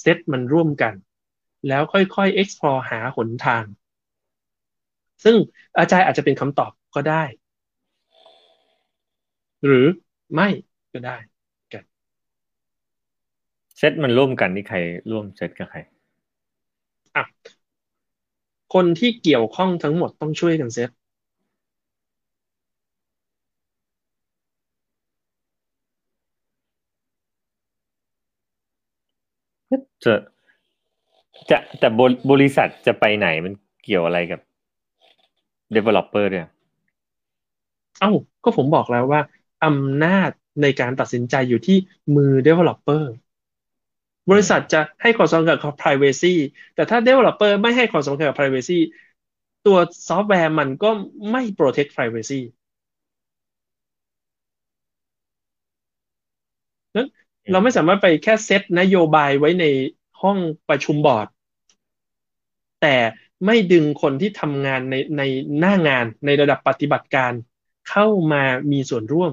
เซตมันร่วมกัน แล้วค่อยๆ explore หาหนทาง ซึ่งอาจารย์อาจจะเป็นคำตอบก็ได้ หรือ ไม่ก็ได้เซตมันร่วมกันนี่ใครร่วมเซตกับใครอะคนที่เกี่ยวข้องทั้งหมดต้องช่วยกันเซตจะจะแต่บริบริษัทจะไปไหนมันเกี่ยวอะไรกับ developer เนี่ย เอ้า ก็ผมบอกแล้วว่า อำนาจในการตัดสินใจอยู่ที่มือ developer บริษัทจะให้ความสำคัญกับ privacy แต่ถ้า developer ไม่ให้ความสำคัญกับ privacy ตัวซอฟต์แวร์มันก็ไม่ protect privacy นั้นเราไม่สามารถไปแค่เซตนโยบายไว้ในห้องประชุมบอร์ด แต่ไม่ดึงคนที่ทำงานในในหน้างานในระดับปฏิบัติการ เข้ามามีส่วนร่วม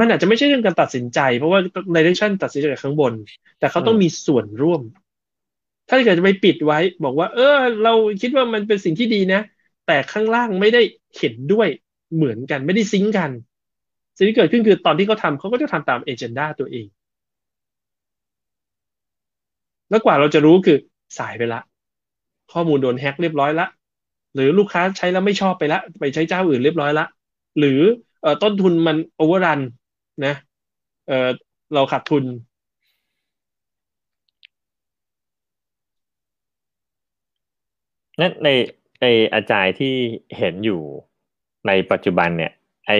มันอาจจะไม่ใช่เรื่องการตัดสินใจ เพราะว่า direction ตัดสินใจจากข้างบน แต่เขาต้องมีส่วนร่วม ถ้าเกิดจะไปปิดไว้ บอกว่า เออ เราคิดว่ามันเป็นสิ่งที่ดีนะ แต่ข้างล่างไม่ได้เห็นด้วยเหมือนกันไม่ได้ซิงกัน สิ่งที่เกิดขึ้นคือตอนที่เขาทำเขาก็จะทำตามเอเจนดาตัวเอง แล้วกว่าเราจะรู้คือสายไปละ ข้อมูลโดนแฮ็กเรียบร้อยละ หรือลูกค้าใช้แล้วไม่ชอบไปละ ไปใช้เจ้าอื่นเรียบร้อยละ หรือออต้นทุนมันโอเวอร์รัน นะเออเราขาดทุน นั่นในในอาจารย์ที่เห็นอยู่ในปัจจุบันเนี่ย ไอ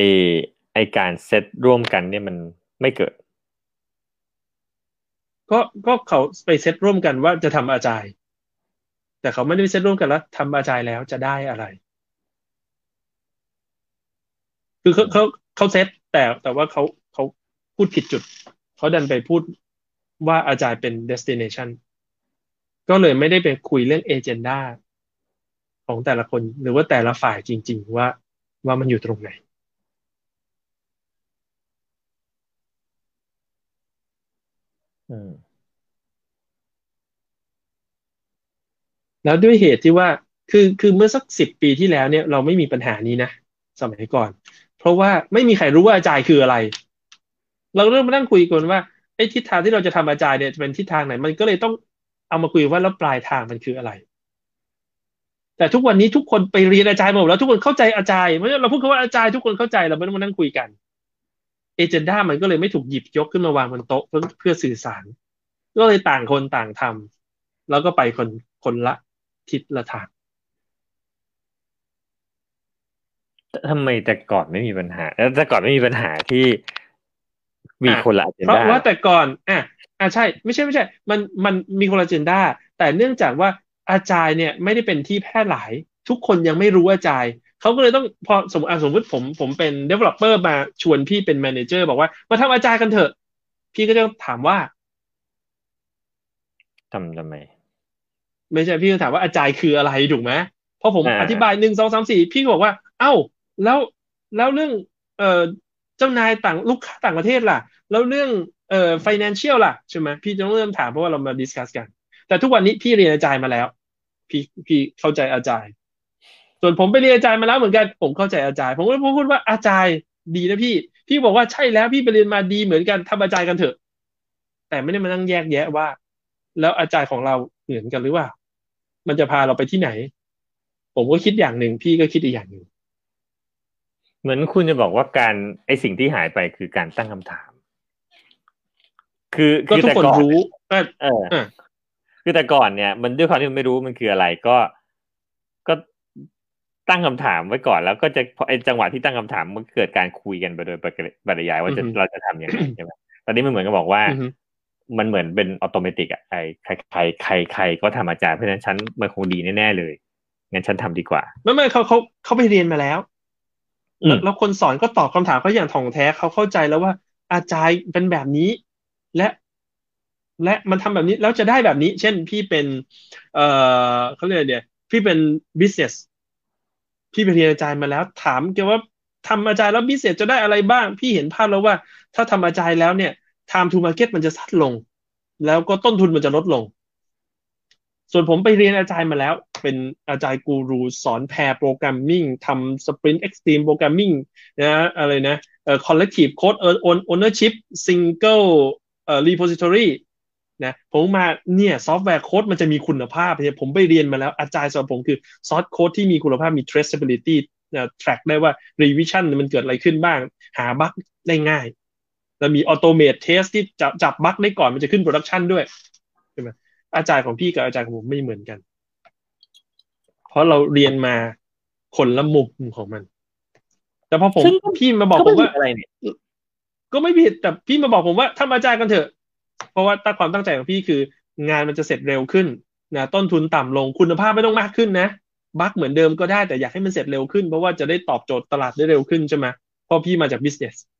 ไอการเซตร่วมกันเนี่ยมันไม่เกิด ก็ก็เขาไปเซตร่วมกันว่าจะทำอาจารย์ แต่เขาไม่ได้เซตร่วมกันแล้วทำอาจายแล้วจะได้อะไร คือเขาเขาเขาเซตแต่แต่ว่าเขาเขา พูดผิดจุด เขาดันไปพูดว่าอาจารย์เป็น destination ก็เลยไม่ได้ไปคุยเรื่องเอเจนดาของแต่ละคนหรือว่าแต่ละฝ่ายจริง ๆ ว่าว่ามันอยู่ตรงไหน อืมแล้วด้วยเหตุที่ว่า คือ คือเมื่อสักสิบปีที่แล้วเนี่ย เราไม่มีปัญหานี้นะ สมัยก่อน เพราะว่าไม่มีใครรู้ว่าอาจารย์คืออะไร เราเริ่มมานั่งคุยกันว่าไอ้ทิศทางที่เราจะทำอาจารย์เนี่ยจะเป็นทิศทางไหน มันก็เลยต้องเอามาคุยว่าแล้วปลายทางมันคืออะไร แต่ทุกวันนี้ทุกคนไปเรียนอาจารย์หมดแล้วทุกคนเข้าใจอาจารย์เมื่อเราพูดคำว่าอาจารย์ทุกคนเข้าใจเราไม่ต้องมานั่งคุยกันเอเจนดามันก็เลยไม่ถูกหยิบยกขึ้นมาวางบนโต๊ะเพื่อเพื่อสื่อสาร ก็เลยต่างคนต่างทำแล้วก็ไปคนคนละทิศละทางทำไมแต่ก่อนไม่มีปัญหาแล้วแต่ก่อนไม่มีปัญหาที่ มีอะคนละเจนเพราะดาว่าแต่ก่อนอะอะใช่ ไม่ใช่ไม่ใช่ มันมันมีคนละเจนด้าแต่เนื่องจากว่าอาจารย์เนี่ยไม่ได้เป็นที่แพร่หลาย ทุกคนยังไม่รู้อาจารย์เขาก็เลยต้องพอสมมติอะสมมติผมผมเป็น developer มาชวนพี่เป็น manager บอกว่ามาทำอาจารย์กันเถอะ พี่ก็จะถามว่าทำทำไมไม่ใช่พี่ก็ถามว่าอาจารย์คืออะไรถูกไหมพอผมอ่าอธิบายหนึ่งสองสามสี่พี่ก็บอกว่า เอ้า แล้วแล้วเรื่องเอ่อเจ้านายต่างลูกค้าต่างประเทศล่ะ แล้วเรื่องเอ่อ financial ล่ะใช่ไหมพี่ต้องเริ่มถามเพราะว่าเรามาดิสคัสกัน แต่ทุกวันนี้พี่เรียนอาจารย์มาแล้ว พี่พี่เข้าใจอาจารย์ ส่วนผมไปเรียนอาจารย์มาแล้วเหมือนกัน ผมเข้าใจอาจารย์ ผมก็พูดว่าอาจารย์ดีนะพี่ พี่บอกว่าใช่แล้วพี่ไปเรียนมาดีเหมือนกันทำอาจารย์กันเถอะ แต่ไม่ได้มานั่งแยกแยะว่า แล้วอาจารย์ของเราเหมือนกันหรือเปล่า มันจะพาเราไปที่ไหน ผมก็คิดอย่างหนึ่งพี่ก็คิดอีกอย่างหนึ่ง เหมือนคุณจะบอกว่าการไอสิ่งที่หายไปคือการตั้งคำถาม คือก็คือทุกแต่คนก่อนรู้ก็เอออะคือแต่ก่อนเนี่ย มันด้วยความที่มันไม่รู้มันคืออะไรก็ก็ตั้งคำถามไว้ก่อน แล้วก็จะพอไอจังหวะที่ตั้งคำถามมันเกิดการคุยกันไปโดยปริยายว่าจะเราจะทำยังไงใช่ไหมตอนนี้มันเหมือนกับบอกว่าอือฮึมันเหมือนเป็นอัตโนมัติอะไอใครใครใครใครก็ทำอาจารย์เพราะฉะนั้นฉันมันคงดีแน่ๆเลยงั้นฉันทำดีกว่า ไม่ไม่เขาเขาเขาไปเรียนมาแล้วอืม แล้วคนสอนก็ตอบคำถามเขาอย่างถ่องแท้เขาเข้าใจแล้วว่า Agile เป็นแบบนี้ และและมันทำแบบนี้แล้วจะได้แบบนี้ เช่นพี่เป็น เอ่อเขาเรียกเดียพี่เป็น business พี่ไปเรียน Agile มาแล้ว ถามเกี่ยวว่าทำ Agile แล้ว business จะได้อะไรบ้าง พี่เห็นภาพแล้วว่า ถ้าทำ Agile แล้วเนี่ย time to market มันจะสั้นลง แล้วก็ต้นทุนมันจะลดลง ส่วนผมไปเรียน Agile มาแล้ว เป็น Agile guru สอน pair programming ทำ sprint extreme programmingนะอะไรนะเอ่อ collective code ownership single เกิลอ่อ repository นะผมมาเนี่ยซอฟต์แวร์โค้ดมันจะมีคุณภาพเนี่ยผมไปเรียนมาแล้วอาจารย์สอนผมคือซอสโค้ดที่มีคุณภาพมี traceability นะ track ได้ว่า revision มันเกิดอะไรขึ้นบ้าง หาบั๊กได้ง่าย แล้วมี automate test ที่จับจับบั๊กได้ก่อนมันจะขึ้น production ด้วยใช่ไหม อาจารย์ของพี่กับอาจารย์ของผมไม่เหมือนกัน เพราะเราเรียนมาคนละมุมของมัน แต่พอผมซึ่งพี่มาบอกก็ผไม่มมีว่าอะไรเนี่ยก็ไม่ผิดแต่พี่มาบอกผมว่าทำอาจารย์กันเถอะ เพราะว่าตั้งความตั้งใจของพี่คือ งานมันจะเสร็จเร็วขึ้นนะต้นทุนต่ำลงคุณภาพไม่ต้องมากขึ้นนะบั๊กเหมือนเดิมก็ได้แต่อยากให้มันเสร็จเร็วขึ้นเพราะว่าจะได้ตอบโจทย์ตลาดได้เร็วขึ้นใช่ไหมเพราะพี่มาจาก business ส่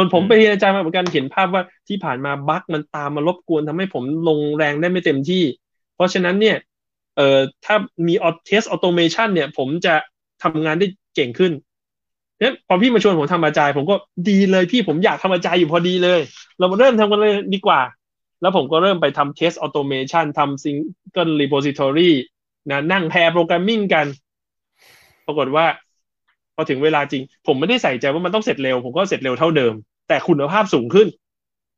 วนผมอืมไปเรียนอาจารย์มาเหมือนกันเห็นภาพว่าที่ผ่านมาบั๊กมันตามมารบกวนทำให้ผมลงแรงได้ไม่เต็มที่ เพราะฉะนั้นเนี่ยเอ่อถ้ามีออ test automation เนี่ย ผมจะทำงานได้เก่งขึ้นเนี่ยพอพี่มาชวนผมทำ Agile ผมก็ดีเลยพี่ผมอยากทำ Agile อยู่พอดีเลย เรามาเริ่มทำกันเลยดีกว่า แล้วผมก็เริ่มไปทำ test automation ทำ single repository นะนั่ง pair programming กัน ปรากฏว่าพ อถึงเวลาจริง ผมไม่ได้ใส่ใจว่ามันต้องเสร็จเร็ว ผมก็เสร็จเร็วเท่าเดิม แต่คุณภาพสูงขึ้น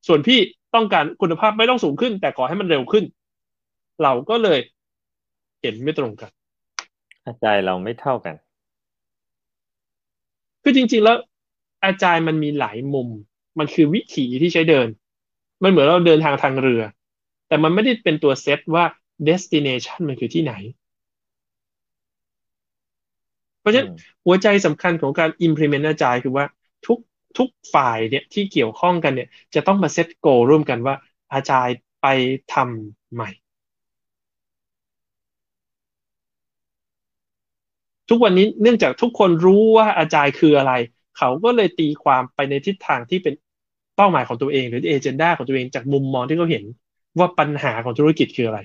ส่วนพี่ต้องการคุณภาพไม่ต้องสูงขึ้น แต่ขอให้มันเร็วขึ้น เราก็เลยเห็นไม่ตรงกันอาจารย์เราไม่เท่ากัน คือจริง ๆ แล้ว อาจารย์มันมีหลายมุม มันคือวิถีที่ใช้เดิน มันเหมือนเราเดินทางทางเรือ แต่มันไม่ได้เป็นตัวเซตว่า destination มันคือที่ไหน เพราะฉะนั้นอืมหัวใจสำคัญของการ implement อาจารย์คือว่าทุกทุกฝ่ายเนี่ยที่เกี่ยวข้องกันเนี่ย จะต้องมาเซตโกร่วมกันว่า อาจารย์ไปทำใหม่ ทุกวันนี้เนื่องจากทุกคนรู้ว่าอาจารย์คืออะไร เขาก็เลยตีความไปในทิศทางที่เป็นเป้าหมายของตัวเองหรือเอเจนดาของตัวเองจากมุมมองที่เขาเห็นว่าปัญหาของธุรกิจคืออะไร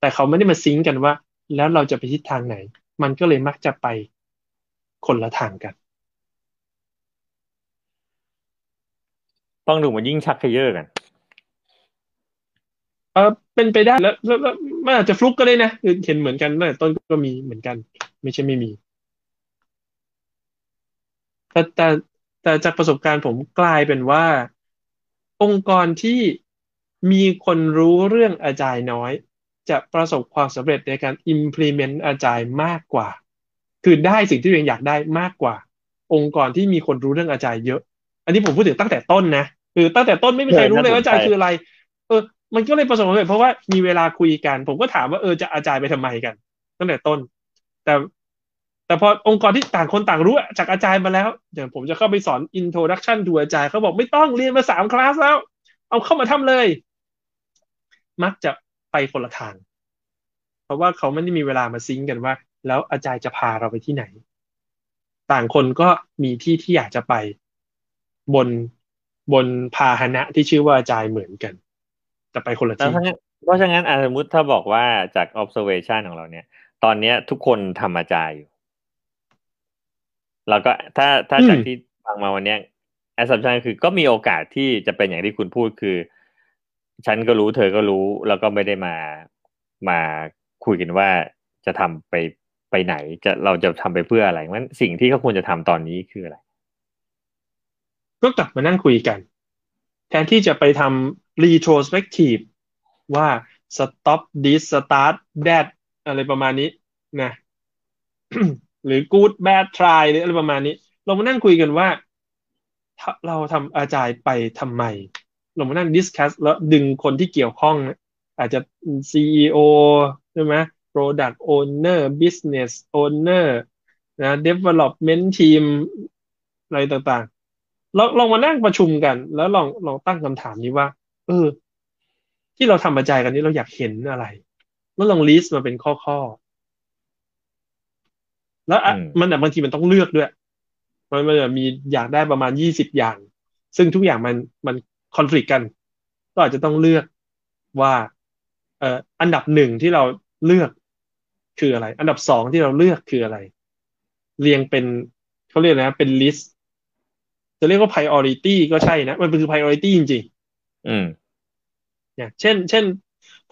แต่เขาไม่ได้มาซิงกันว่า แล้วเราจะไปทิศทางไหน มันก็เลยมักจะไปคนละทางกันฟังดูมันยิ่งชักเขยอกันเออเป็นไปได้แล้วแล้วมันอาจจะฟลุกก็ได้นะคือเห็นเหมือนกันตั้งแต่ต้นก็มีเหมือนกัน ไม่ใช่ไม่มี แต่แต่แต่จากประสบการณ์ผมกลายเป็นว่า องค์กรที่มีคนรู้เรื่องอาจายน้อย จะประสบความสำเร็จในการ implement อาจายมากกว่า คือได้สิ่งที่ตัวเองอยากได้มากกว่า องค์กรที่มีคนรู้เรื่องอาจายเยอะ อันนี้ผมพูดถึงตั้งแต่ต้นนะคือตั้งแต่ต้นไม่มีใครรู้เลยว่าอาจายคืออะไร เออ มันก็เลยประสบความสำเร็จเพราะว่ามีเวลาคุยกัน ผมก็ถามว่าเออจะอาจารย์ไปทำไมกัน ตั้งแต่ต้น แต่แต่พอองค์กรที่ต่างคนต่างรู้จากอาจารย์มาแล้วอย่างผมจะเข้าไปสอน introduction to อาจารย์เขาบอกไม่ต้องเรียนมาสามคลาสแล้ว เอาเข้ามาทำเลย มักจะ ไปคนละทาง เพราะว่าเขาไม่ได้มีเวลามาซิงกันว่า แล้วอาจารย์จะพาเราไปที่ไหน ต่างคนก็มีที่ที่อยากจะไป บนบนพาหนะที่ชื่อว่าอาจารย์เหมือนกัน แต่ไปคนละที่เพราะฉะนั้นสมมติถ้าบอกว่าจาก observation ของเราเนี่ย ตอนเนี้ยทุกคนทำอาจารย์อยู่แล้วก็ถ้าถ้าจากที่ฟังมาวันเนี้ย assumption คือก็มีโอกาสที่จะเป็นอย่างที่คุณพูดคือ ฉันก็รู้เธอก็รู้แล้วก็ไม่ได้มามาคุยกันว่าจะทำไปไปไหนจะเราจะทำไปเพื่ออะไรมันสิ่งที่เขาควรจะทำตอนนี้คืออะไร ก็กลับมานั่งคุยกัน แทนที่จะไปทำ retrospective ว่า stop this start that อะไรประมาณนี้นะหรือ good bad try หรืออะไรประมาณนี้ เรามานั่งคุยกันว่า เราทำอาจารย์ไปทำไม เรามานั่ง discuss แล้วดึงคนที่เกี่ยวข้อง อาจจะ CEO ใช่ไหม product owner business owner นะ development team อะไรต่างๆเราลองมานั่งประชุมกัน แล้วลองลองตั้งคำถามนี้ว่า เออ ที่เราทำบรรจัยกันนี้เราอยากเห็นอะไร แล้วลอง list มาเป็นข้อข้อแล้วมันบางทีมันต้องเลือกด้วย มันมันมีอยากได้ประมาณยี่สิบอย่าง ซึ่งทุกอย่างมันมัน conflict กัน ก็อาจจะต้องเลือกว่าเอ่ออันดับหนึ่งที่เราเลือกคืออะไร อันดับสองที่เราเลือกคืออะไร เรียงเป็นเขาเรียกนะเป็น listจะเรียกว่า priority ก็ใช่นะ มันคือ priority จริงๆ อืมอย่างเช่น เช่น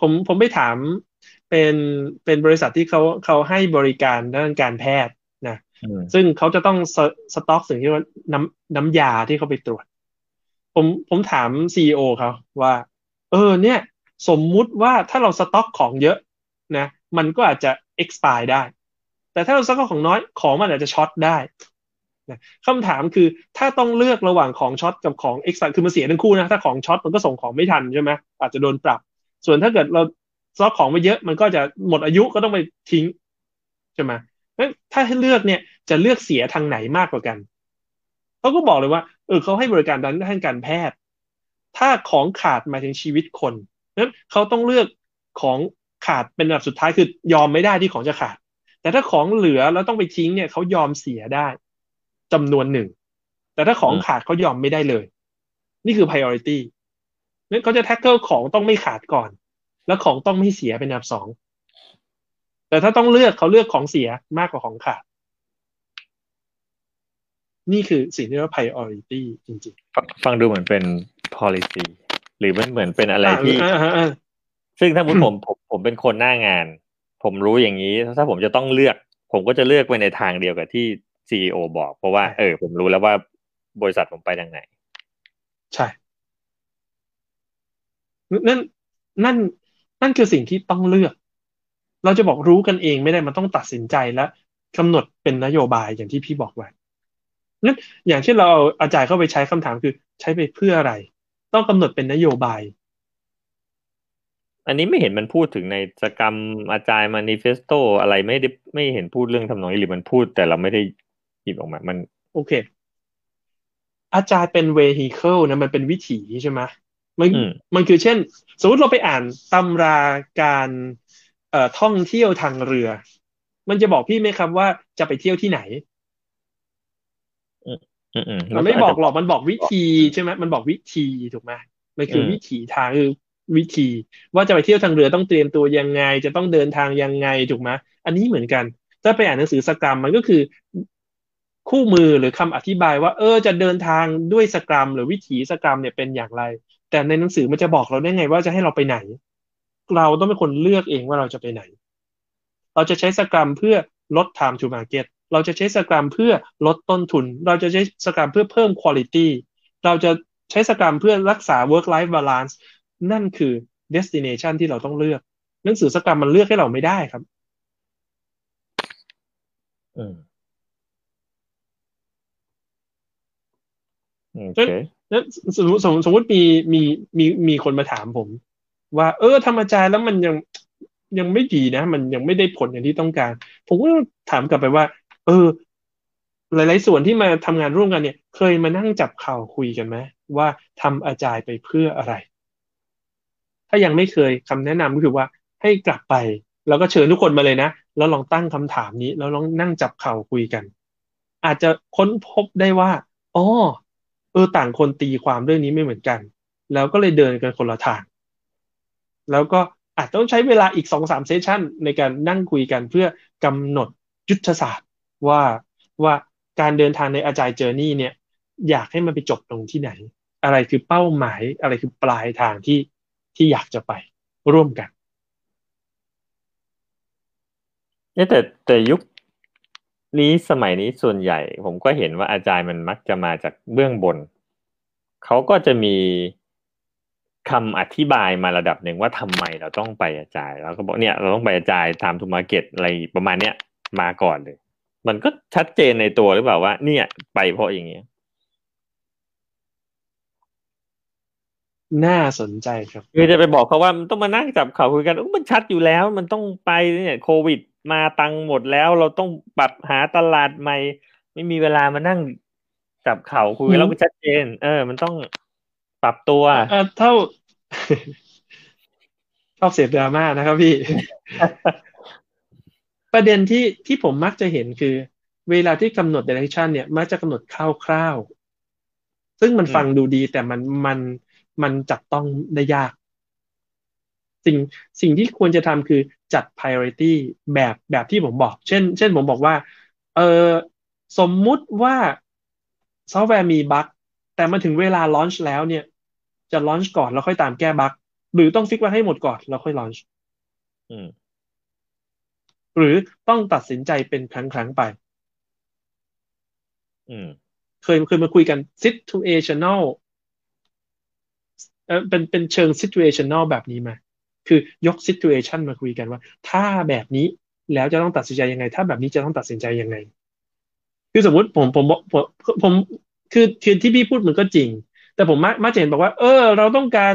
ผมผมไปถามเป็นเป็นบริษัทที่เขาเขาให้บริการด้านการแพทย์นะ ซึ่งเขาจะต้องสต็อกสิ่งที่ว่าน้ำน้ำยาที่เขาไปตรวจ ผมผมถามซีอเขาว่า เออ เนี่ย สมมุติว่าถ้าเราสต็อกของเยอะนะ มันก็อาจจะ expire ได้ แต่ถ้าเราสต็อกของน้อยของมันอาจจะ short ได้นะคำถามคือถ้าต้องเลือกระหว่างของ short กับของ excess คือมันเสียทั้งคู่นะ ถ้าของ short มันก็ส่งของไม่ทันใช่ไหมอาจจะโดนปรับ ส่วนถ้าเกิดเราสต็อกของไปเยอะ มันก็จะหมดอายุก็ต้องไปทิ้งใช่ไหมถ้าให้เลือกเนี่ยจะเลือกเสียทางไหนมากกว่ากันเขาก็บอกเลยว่า เออเขาให้บริการด้านการแพทย์ ถ้าของขาดหมายถึงชีวิตคนนั้นเขาต้องเลือกของขาดเป็นระดับสุดท้ายคือยอมไม่ได้ที่ของจะขาด แต่ถ้าของเหลือแล้วต้องไปทิ้งเนี่ยเขายอมเสียได้จำนวนหนึ่ง แต่ถ้าของขาดเขายอมไม่ได้เลย นี่คือ priority นั้นเขาจะ tackle ของต้องไม่ขาดก่อน แล้วของต้องไม่เสียเป็นอันดับสองแต่ถ้าต้องเลือกเขาเลือกของเสียมากกว่าของขาด นี่คือสิ่งที่เรียกว่า priority จริงๆ ฟังดูเหมือนเป็น policy หรือมันเหมือนเป็นอะไรที่ ซึ่งถ้าผมผมผมเป็นคนหน้างาน ผมรู้อย่างนี้ ถ้าผมจะต้องเลือก ผมก็จะเลือกไปในทางเดียวกับที่ซีอบอก เพราะว่าเออ ผมรู้แล้วว่าบริษัทผมไปทางไหน ใช่ นั่นนั่น นั่นคือสิ่งที่ต้องเลือก เราจะบอกรู้กันเองไม่ได้มันต้องตัดสินใจและกำหนดเป็นนโยบายอย่างที่พี่บอกไว้ นั่นอย่างที่เราเอา Agile เข้าไปใช้คำถามคือ ใช้ไปเพื่ออะไร ต้องกำหนดเป็นนโยบาย อันนี้ไม่เห็นมันพูดถึงใน Scrum Agile Manifesto อะไรไม่ได้ไม่เห็นพูดเรื่องทำนองนี้หรือมันพูดแต่เราไม่ได้หยิบออกมา มัน โอเค Agile เป็น vehicle นะมันเป็นวิถีใช่ไหมมันมันคือเช่น สมมติเราไปอ่านตำราการเอ่อท่องเที่ยวทางเรือ มันจะบอกพี่ไหมครับว่าจะไปเที่ยวที่ไหน มันไม่บอกหรอกมันบอกวิธีใช่ไหมมันบอกวิธีถูกไหมมันคือวิธีทางคือวิธี ว่าจะไปเที่ยวทางเรือต้องเตรียมตัวยังไง จะต้องเดินทางยังไงถูกไหมอันนี้เหมือนกัน ถ้าไปอ่านหนังสือสกรรมมันก็คือคู่มือหรือคำอธิบายว่า เออ จะเดินทางด้วยสกรรม หรือวิถีสกรรมเนี่ยเป็นอย่างไร แต่ในหนังสือมันจะบอกเราได้ไงว่าจะให้เราไปไหน เราต้องเป็นคนเลือกเองว่าเราจะไปไหน เราจะใช้สกรรมเพื่อลด time to market เราจะใช้สกรรมเพื่อลดต้นทุน เราจะใช้สกรรมเพื่อเพิ่ม quality เราจะใช้สกรรมเพื่อรักษา work life balance นั่นคือ destination ที่เราต้องเลือก หนังสือสกรรมมันเลือกให้เราไม่ได้ครับอืมโอเคแล้วสมมติสมมติมีมีมีมีคนมาถามผม ว่า เออทำอาจารย์แล้วมันยังยังไม่ดีนะ มันยังไม่ได้ผลอย่างที่ต้องการ ผมก็ถามกลับไปว่า เออ หลาย ๆ ส่วนที่มาทำงานร่วมกันเนี่ย เคยมานั่งจับข่าวคุยกันไหมว่าทำอาจารย์ไปเพื่ออะไร ถ้ายังไม่เคยคำแนะนำก็คือว่าให้กลับไป แล้วก็เชิญทุกคนมาเลยนะ แล้วลองตั้งคำถามนี้ แล้วลองนั่งจับเข่าคุยกัน อาจจะค้นพบได้ว่าอ๋อเออต่างคนตีความเรื่องนี้ไม่เหมือนกัน แล้วก็เลยเดินกันคนละทาง แล้วก็อาจต้องใช้เวลาอีกสองสามเซสชันในการนั่งคุยกันเพื่อกำหนดยุทธศาสตร์ ว่าว่าการเดินทางในอาจายเจอร์นี่เนี่ย อยากให้มันไปจบตรงที่ไหน อะไรคือเป้าหมายอะไรคือปลายทางที่ที่อยากจะไปร่วมกันเนี่ยแต่แต่ยุคนี้สมัยนี้ส่วนใหญ่ ผมก็เห็นว่าอาจารย์มันมักจะมาจากเบื้องบน เขาก็จะมีคำอธิบายมาระดับหนึ่งว่าทำไมเราต้องไปอาจารย์แล้วก็บอกเนี่ยเราต้องไปอาจารย์ตามทูมาเก็ตอะไรประมาณเนี้ยมาก่อนเลย มันก็ชัดเจนในตัวหรือเปล่าว่า เนี่ย ไปเพราะอย่างเงี้ยน่าสนใจครับคือจะไปบอกเขาว่ามันต้องมานั่งจับเขาคุยกันมันชัดอยู่แล้ว มันต้องไปเนี่ยโควิดมาตังหมดแล้วเราต้องปรับหาตลาดใหม่ ไม่มีเวลามานั่งจับเข่าคุยแล้วมันชัดเจน เออ มันต้องปรับตัวเท่าชอบเสียดราม่านะครับพี่ ประเด็นที่ที่ผมมักจะเห็นคือ เวลาที่กำหนด direction เนี่ยมักจะกำหนดคร่าวๆ ซึ่งมันฟังดูดีแต่มันมันมันจับต้องได้ยาก สิ่งสิ่งที่ควรจะทำคือจัด priority แบบแบบที่ผมบอก เช่น เช่นผมบอกว่า เออสมมุติว่าซอฟต์แวร์มี bug แต่มาถึงเวลา launch แล้วเนี่ย จะ launch ก่อนแล้วค่อยตามแก้ bug หรือต้อง fix ไว้ให้หมดก่อนแล้วค่อย launch หรือต้องตัดสินใจเป็นครั้งครั้งไปเคยเคยมาคุยกัน situational เออเป็นเป็นเชิง situational แบบนี้มา คือยก situation มาคุยกันว่า ถ้าแบบนี้แล้วจะต้องตัดสินใจยังไง ถ้าแบบนี้จะต้องตัดสินใจยังไง คือสมมติผมผมผมผมคือคือที่พี่พูดมันก็จริง แต่ผมมามาเจนบอกว่า เออ เราต้องการ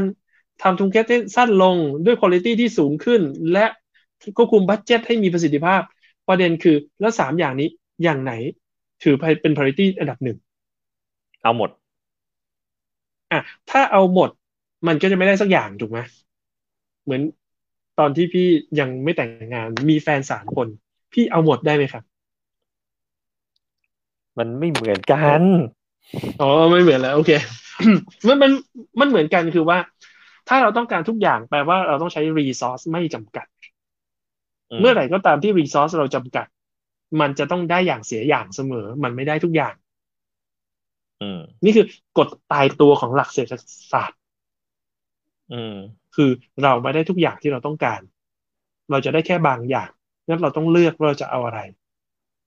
ทำทุนแคสสั้นลงด้วยคุณภาพที่สูงขึ้น และ ควบคุมบัตเจ็ตให้มีประสิทธิภาพ ประเด็นคือแล้วสามอย่างนี้อย่างไหน ถือเป็น priority อันดับหนึ่งเอาหมดอะถ้าเอาหมดมันก็จะไม่ได้สักอย่างถูกไหมเหมือนตอนที่พี่ยังไม่แต่งงานมีแฟนสามคน พี่เอาหมดได้ไหมครับ มันไม่เหมือนกันอ๋อไม่เหมือนแล้ว โอเคมันมันมันเหมือนกันคือว่า ถ้าเราต้องการทุกอย่างแปลว่าเราต้องใช้รีซอสไม่จำกัด เมื่อไหร่ก็ตามที่ resource เราจำกัด มันจะต้องได้อย่างเสียอย่างเสมอ มันไม่ได้ทุกอย่างนี่คือกฎตายตัวของหลักเศรษฐศาสตร์คือเราไม่ได้ทุกอย่างที่เราต้องการ เราจะได้แค่บางอย่างงั้นเราต้องเลือกว่าเราจะเอาอะไร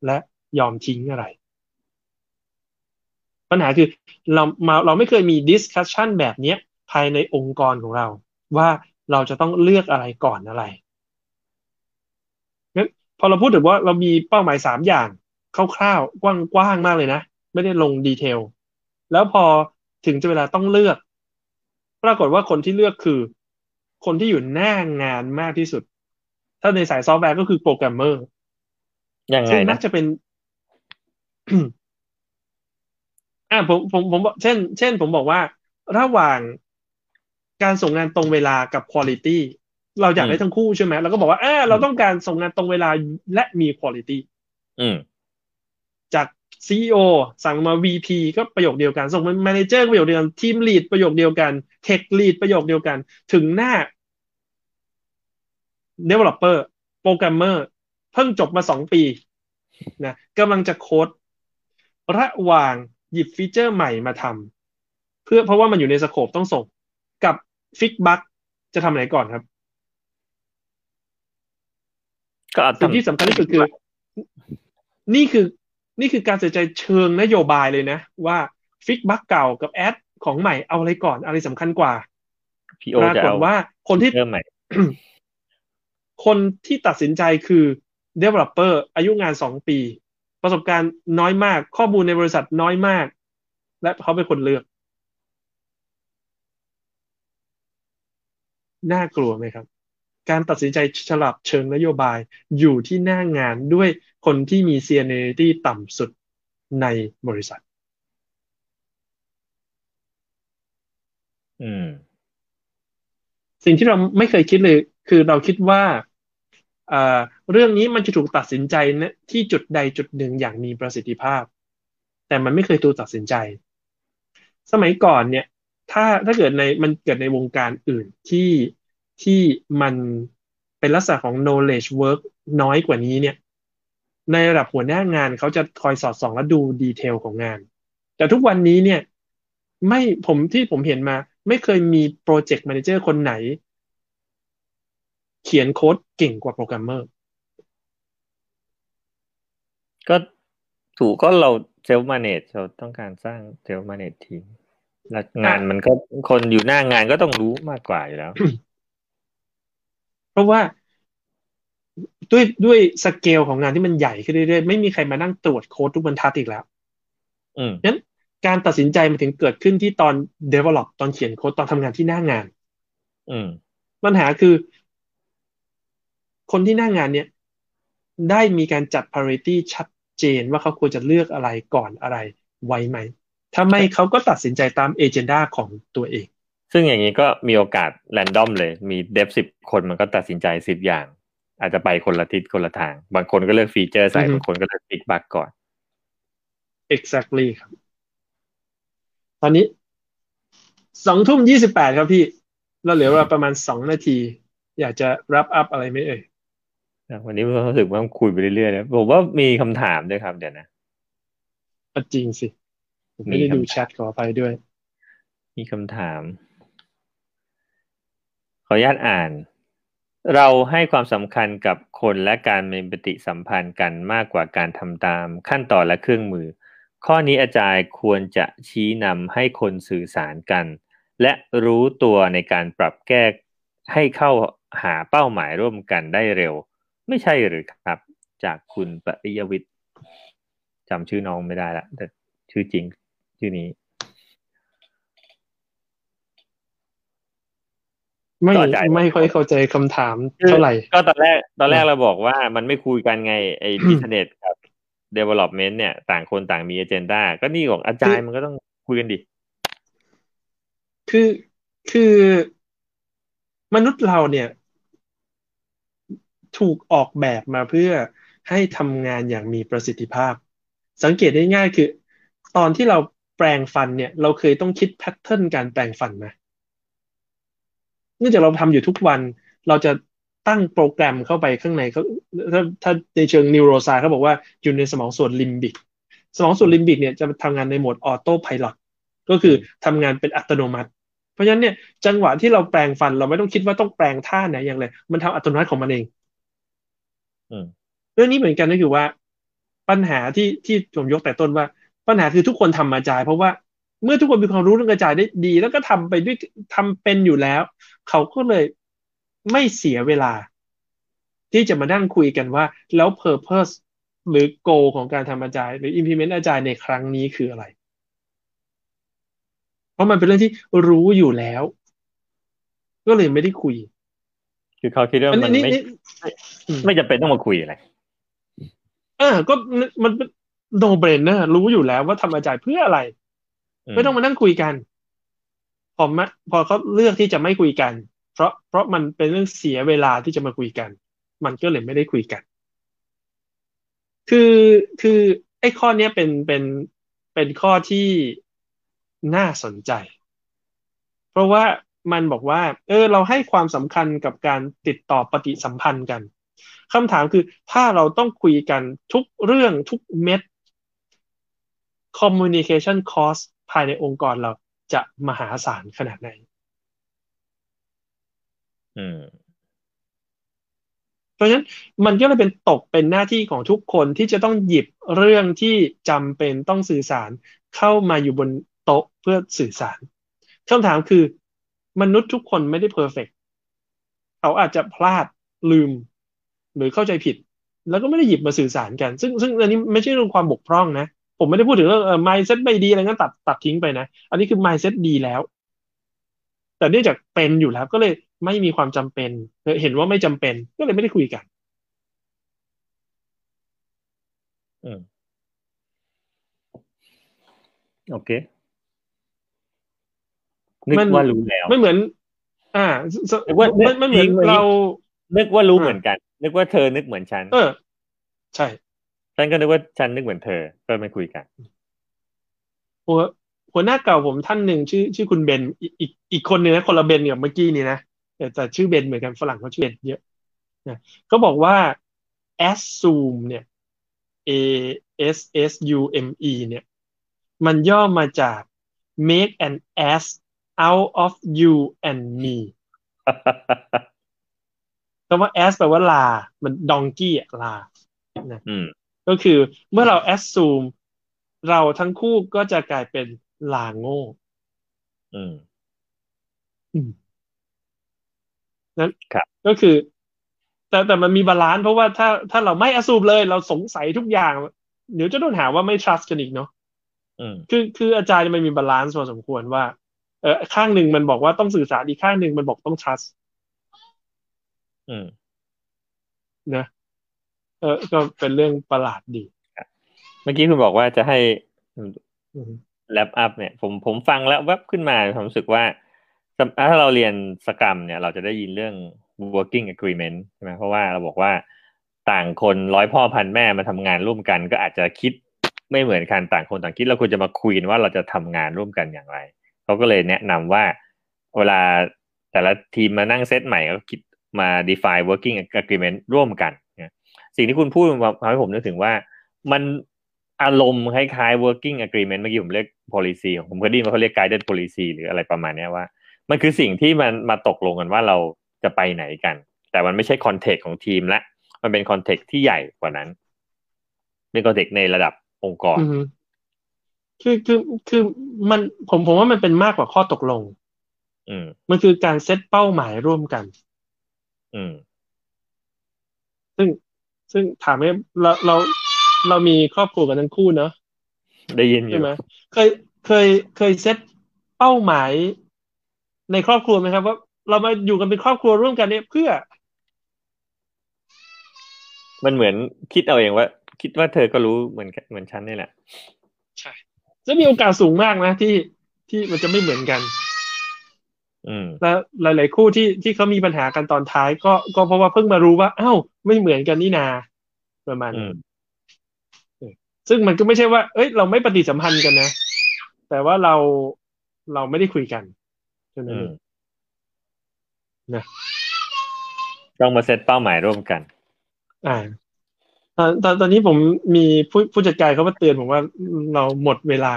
และยอมทิ้งอะไร ปัญหาคือเรามาเราไม่เคยมี discussion แบบนี้ภายในองค์กรของเรา ว่าเราจะต้องเลือกอะไรก่อนอะไรงั้น พอเราพูดถึงว่าเรามีเป้าหมายสามอย่างคร่าวๆกว้างๆมากเลยนะ ไม่ได้ลง detail แล้วพอถึงจะเวลาต้องเลือก ปรากฏว่าคนที่เลือกคือ คนที่อยู่หน้างานมากที่สุด ถ้าในสายซอฟต์แวร์ก็คือโปรแกรมเมอร์ยังไงนะจะเป็นอ่าผมผมผมบอกเช่น เช่น ผมบอกว่า ระหว่างการส่งงานตรงเวลากับคุณภาพ เราอยากได้ทั้งคู่ใช่ไหมเราก็บอกว่าอ่าเราต้องการส่งงานตรงเวลาและมีคุณภาพอืมจาก CEO สั่งมา VP ก็ประโยคเดียวกันส่งมา Manager ประโยคเดียวกันทีม Lead ประโยคเดียวกัน Tech Lead ประโยคเดียวกัน ถึงหน้า Developer Programmer เพิ่งจบมาสองปีนะกำลังจะโค้ดระหว่างหยิบ feature ใหม่มาทำเพื่อเพราะว่ามันอยู่ใน scope ต้องส่งกับ fix bug จะทำอะไรก่อนครับ ก็อาจสิ่งที่สำคัญที่สุดคือ นี่คือ นี่คือการตัดสินใจเชิงนโยบายเลยนะ ว่า fix bug เก่ากับ add ของใหม่เอาอะไรก่อนอะไรสำคัญกว่า PO ปราจะกฏเอาว่าคนที่เริ่มใหม่คนที่ตัดสินใจคือ developer อายุงานสองปี ประสบการณ์น้อยมาก ข้อมูลในบริษัทน้อยมาก และเขาเป็นคนเลือก น่ากลัวไหมครับ การตัดสินใจฉลับเชิงนโยบายอยู่ที่หน้างานด้วยคนที่มี seniority ต่ำสุดในบริษัท อืม สิ่งที่เราไม่เคยคิดเลย คือเราคิดว่าเอ่อเรื่องนี้มันจะถูกตัดสินใจนะที่จุดใดจุดหนึ่งอย่างมีประสิทธิภาพ แต่มันไม่เคยถูกตัดสินใจ สมัยก่อนเนี่ย ถ้าถ้าเกิดในมันเกิดในวงการอื่นที่ ที่มันเป็นลักษณะของ knowledge work น้อยกว่านี้เนี่ย ในระดับหัวหน้างานเขาจะคอยสอดส่องและดูดีเทลของงาน แต่ทุกวันนี้เนี่ย ไม่ผมที่ผมเห็นมา ไม่เคยมี project manager คนไหน เขียนโค้ดเก่งกว่าโปรแกรมเมอร์ ก็ถูกก็เรา self-manage เราต้องการสร้าง self-manage team แล้วงานมันก็คนอยู่หน้างานก็ต้องรู้มากกว่าอยู่แล้ว เพราะว่าด้วยด้วยสเกลของงานที่มันใหญ่ขึ้นเรื่อยๆ ไม่มีใครมานั่งตรวจโค้ดทุกบรรทัดอีกแล้ว อืมนั้นการตัดสินใจมันถึงเกิดขึ้นที่ตอน develop ตอนเขียนโค้ดตอนทำงานที่หน้างาน อืมปัญหาคือ คนที่หน้างานเนี่ย ได้มีการจัด priority ชัดเจนว่าเขาควรจะเลือกอะไรก่อนอะไรไว้ไหม ถ้าไม่เขาก็ตัดสินใจตาม agenda ของตัวเอง ซึ่งอย่างนี้ก็มีโอกาสแรนดอมเลย มีเดฟสิบคนมันก็ตัดสินใจสิบอย่าง อาจจะไปคนละทิศคนละทาง บางคนก็เลือกฟีเจอร์ใส่อือฮึบางคนก็เลือกฟิกบักก่อน exactly ครับ ตอนนี้สองทุ่มยี่สิบแปดครับพี่ เราเหลือเวลาประมาณสองนาที อยากจะรับอัพอะไรไหมเอ่ยวันนี้ผมรู้สึกว่าคุยไปเรื่อยๆนะผมว่ามีคำถามด้วยครับเดี๋ยวนะอะจริงสิผมไม่ได้มีครับดูแชทขออภัยด้วย มีคำถาม ขออนุญาตอ่าน เราให้ความสำคัญกับคนและการมีปฏิสัมพันธ์กันมากกว่าการทำตามขั้นตอนและเครื่องมือ ข้อนี้อาจารย์ควรจะชี้นำให้คนสื่อสารกัน และรู้ตัวในการปรับแก้ให้เข้าหาเป้าหมายร่วมกันได้เร็ว ไม่ใช่หรือครับ จากคุณปริยวิทย์จำชื่อน้องไม่ได้ละแต่ชื่อจริงชื่อนี้ ไม่ต่อใจไม่ค่อยเข้าใจคำถามเท่าไหร่ ก็ตอนแรกตอนแรกอะเราบอกว่ามันไม่คุยกันไงไอ้ business กับ development เนี่ย ต่างคนต่างมี agenda ก็นี่ของอาจารย์มันก็ต้องคุยกันดิ คือคือมนุษย์เราเนี่ย ถูกออกแบบมาเพื่อให้ทำงานอย่างมีประสิทธิภาพ สังเกตได้ง่ายคือ ตอนที่เราแปรงฟันเนี่ย เราเคยต้องคิดแพทเทิร์นการแปรงฟันไหม เนื่องจากเราทำอยู่ทุกวัน เราจะตั้งโปรแกรมเข้าไปข้างในเขาถ้าถ้าในเชิง neuroscience เขาบอกว่าอยู่ในสมองส่วนลิมบิกสมองส่วนลิมบิกเนี่ยจะทำงานในโหมดออโต้พ l o t ก็คือทำงานเป็นอัตโนมัติ เพราะฉะนั้นเนี่ยจังหวะที่เราแปรงฟันเราไม่ต้องคิดว่าต้องแปรงท่าไหนอย่างไรมันทำอัตโนมัติของมันเองอืมเรื่องนี้เหมือนกันก็คือว่า ปัญหาที่ที่ผมยกแต่ต้นว่า ปัญหาคือทุกคนทำมาจาย เพราะว่า เมื่อทุกคนมีความรู้เรื่อง Agile ได้ดี แล้วก็ทำไปด้วยทำเป็นอยู่แล้ว เขาก็เลยไม่เสียเวลา ที่จะมานั่งคุยกันว่า แล้ว purpose หรือ goal ของการทำอาจารย์หรือ implement อาจารย์ในครั้งนี้คืออะไร เพราะมันเป็นเรื่องที่รู้อยู่แล้ว ก็เลยไม่ได้คุย คือเขาคิดว่าอันมันนี้ไม่นี่อืมไม่จำเป็นต้องมาคุยอะไรเออก็มันเป็น no brainer รู้อยู่แล้วว่าทำอาจารย์เพื่ออะไร ไม่ต้องมานั่งคุยกัน พอมพอเขาเลือกที่จะไม่คุยกัน เพราะเพราะมันเป็นเรื่องเสียเวลาที่จะมาคุยกัน มันก็เลยไม่ได้คุยกัน คือคือไอ้ข้อเนี้ยเป็นเป็นเป็นข้อที่น่าสนใจ เพราะว่ามันบอกว่า เออ เราให้ความสำคัญกับการติดต่อปฏิสัมพันธ์กันคำถามคือถ้าเราต้องคุยกันทุกเรื่องทุกเม็ด communication cost ภายในองค์กรเราจะมหาศาลขนาดไหน อืมเพราะฉะนั้นมันก็เลยเป็นตกเป็นหน้าที่ของทุกคนที่จะต้องหยิบเรื่องที่จำเป็นต้องสื่อสารเข้ามาอยู่บนโต๊ะเพื่อสื่อสารคำถามคือ มนุษย์ทุกคนไม่ได้เพอร์เฟกเขาอาจจะพลาดลืม หรือเข้าใจผิด แล้วก็ไม่ได้หยิบมาสื่อสารกัน ซึ่งซึ่งอันนี้ไม่ใช่เรื่องความบกพร่องนะ ผมไม่ได้พูดถึงเรื่องเออ mindset ไม่ดีอะไรงั้นตัดตัดทิ้งไปนะ อันนี้คือ mindset ดีแล้ว แต่เนื่องจากเป็นอยู่แล้วก็เลยไม่มีความจำเป็น เห็นว่าไม่จำเป็น ก็เลยไม่ได้คุยกัน อืมโอเคนึกมันว่ารู้แล้วไม่เหมือน อ่าสนึกว่าไม่ไม่เหมือนจริงๆเรานึกว่ารู้อ่าเหมือนกัน นึกว่าเธอนึกเหมือนฉัน เออ ใช่ ฉันก็นึกว่าฉันนึกเหมือนเธอ ก็ไม่คุยกัน หัวหัวหน้าเก่าผมท่านหนึ่งชื่อ ชื่อคุณเบน อีกอีกอีกคนหนึ่งนะคนละเบนกับเมื่อกี้นี่นะแต่แต่ชื่อเบนเหมือนกันฝรั่งเขาชื่อเบนเยอะนะเขาบอกว่า assume เนี่ย a s s u m e เนี่ย มันย่อมาจาก make an ass out of you and me คำว่า ass แปลว่าลา มัน donkey อะลาอืม ก็คือเมื่อเรา assume เราทั้งคู่ก็จะกลายเป็นลาโง่ อืมนั้นครับก็คือ แต่แต่มันมี balance เพราะว่าถ้าถ้าเราไม่ assume เลย เราสงสัยทุกอย่าง เดี๋ยวจะโดนหาว่าไม่ trust กันอีกเนาะอืมคือคืออาจารย์มันมี balance พอสมควรว่า เออข้างหนึ่งมันบอกว่าต้องสื่อสารอีกข้างหนึ่งมันบอกต้อง trust อืมนะ เออก็เป็นเรื่องประหลาดดี เมื่อกี้คุณบอกว่าจะให้อืม wrap up เนี่ย ผมผมฟังแล้วแวบขึ้นมาผมรู้สึกว่า ถ้าเราเรียน Scrum เนี่ย เราจะได้ยินเรื่อง working agreement ใช่ไหมเพราะว่าเราบอกว่าต่างคนร้อยพ่อพันแม่มาทำงานร่วมกัน ก็อาจจะคิดไม่เหมือนกันต่างคนต่างคิดเราควรจะมาคุยกันว่าเราจะทำงานร่วมกันอย่างไรเขาก็เลยแนะนำว่าเวลาแต่ละทีมมานั่งเซตใหม่ก็คิดมา define working agreement ร่วมกันนะ สิ่งที่คุณพูดทำให้ผมนึกถึงว่า มันอารมณ์คล้ายๆ working agreement เมื่อกี้ผมเรียก policy ของผมเคยได้ยินว่าเขาเรียก guided policy หรืออะไรประมาณเนี้ยว่า มันคือสิ่งที่มันมาตกลงกันว่าเราจะไปไหนกัน แต่มันไม่ใช่ context ของทีมละ มันเป็น context ที่ใหญ่กว่านั้น เป็น context ในระดับองค์กรอืมคือคือคือมันผมผมว่ามันเป็นมากกว่าข้อตกลง อืม มันคือการเซตเป้าหมายร่วมกัน อืม ซึ่งซึ่งถามว่าเราเราเรามีครอบครัวกันทั้งคู่เนาะได้ยินอใช่ยู่ไหมเคยเคยเคยเซตเป้าหมายในครอบครัวไหมครับ ว่าเรามาอยู่กันเป็นครอบครัวร่วมกันเนี่ยเพื่อ มันเหมือนคิดเอาเองว่า คิดว่าเธอก็รู้เหมือนเหมือนฉันนี่แหละ ใช่ จะมีโอกาสสูงมากนะที่ที่มันจะไม่เหมือนกันอืม และหลาย ๆ คู่ที่ที่เขามีปัญหากันตอนท้าย ก็ก็เพราะว่าเพิ่งมารู้ว่าอ้าวไม่เหมือนกันนี่นาประมาณอืนั้มนซึ่งมันก็ไม่ใช่ว่า เอ้ย เราไม่ปฏิสัมพันธ์กันนะ แต่ว่าเราเราไม่ได้คุยกันใช่ไหมอืมนะต้องมาเซตเป้าหมายร่วมกัน อ่าตอนตอนตอนนี้ผมมีผู้ผู้จัดการเขามาเตือนผมว่าเราหมดเวลา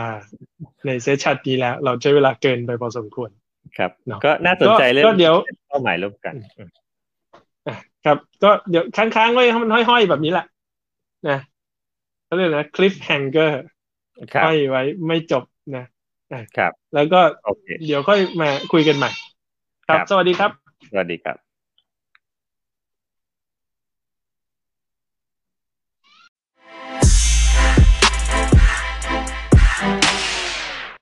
ในเซสชันนี้แล้ว เราใช้เวลาเกินไปพอสมควร ครับเนาะก็น่าสนใจเรื่องก็เดี๋ยวซตเป้าหมายร่วมกันอืมอะครับ ก็เดี๋ยวค้างๆไว้ให้มันห้อยๆแบบนี้แหละนะเขาเรียกนะ cliff hanger ครับห้อยไว้ไม่จบนะอะครับ แล้วก็โอเคเดี๋ยวค่อยมาคุยกันใหม่ ครับครับสวัสดีครับ สวัสดีครับ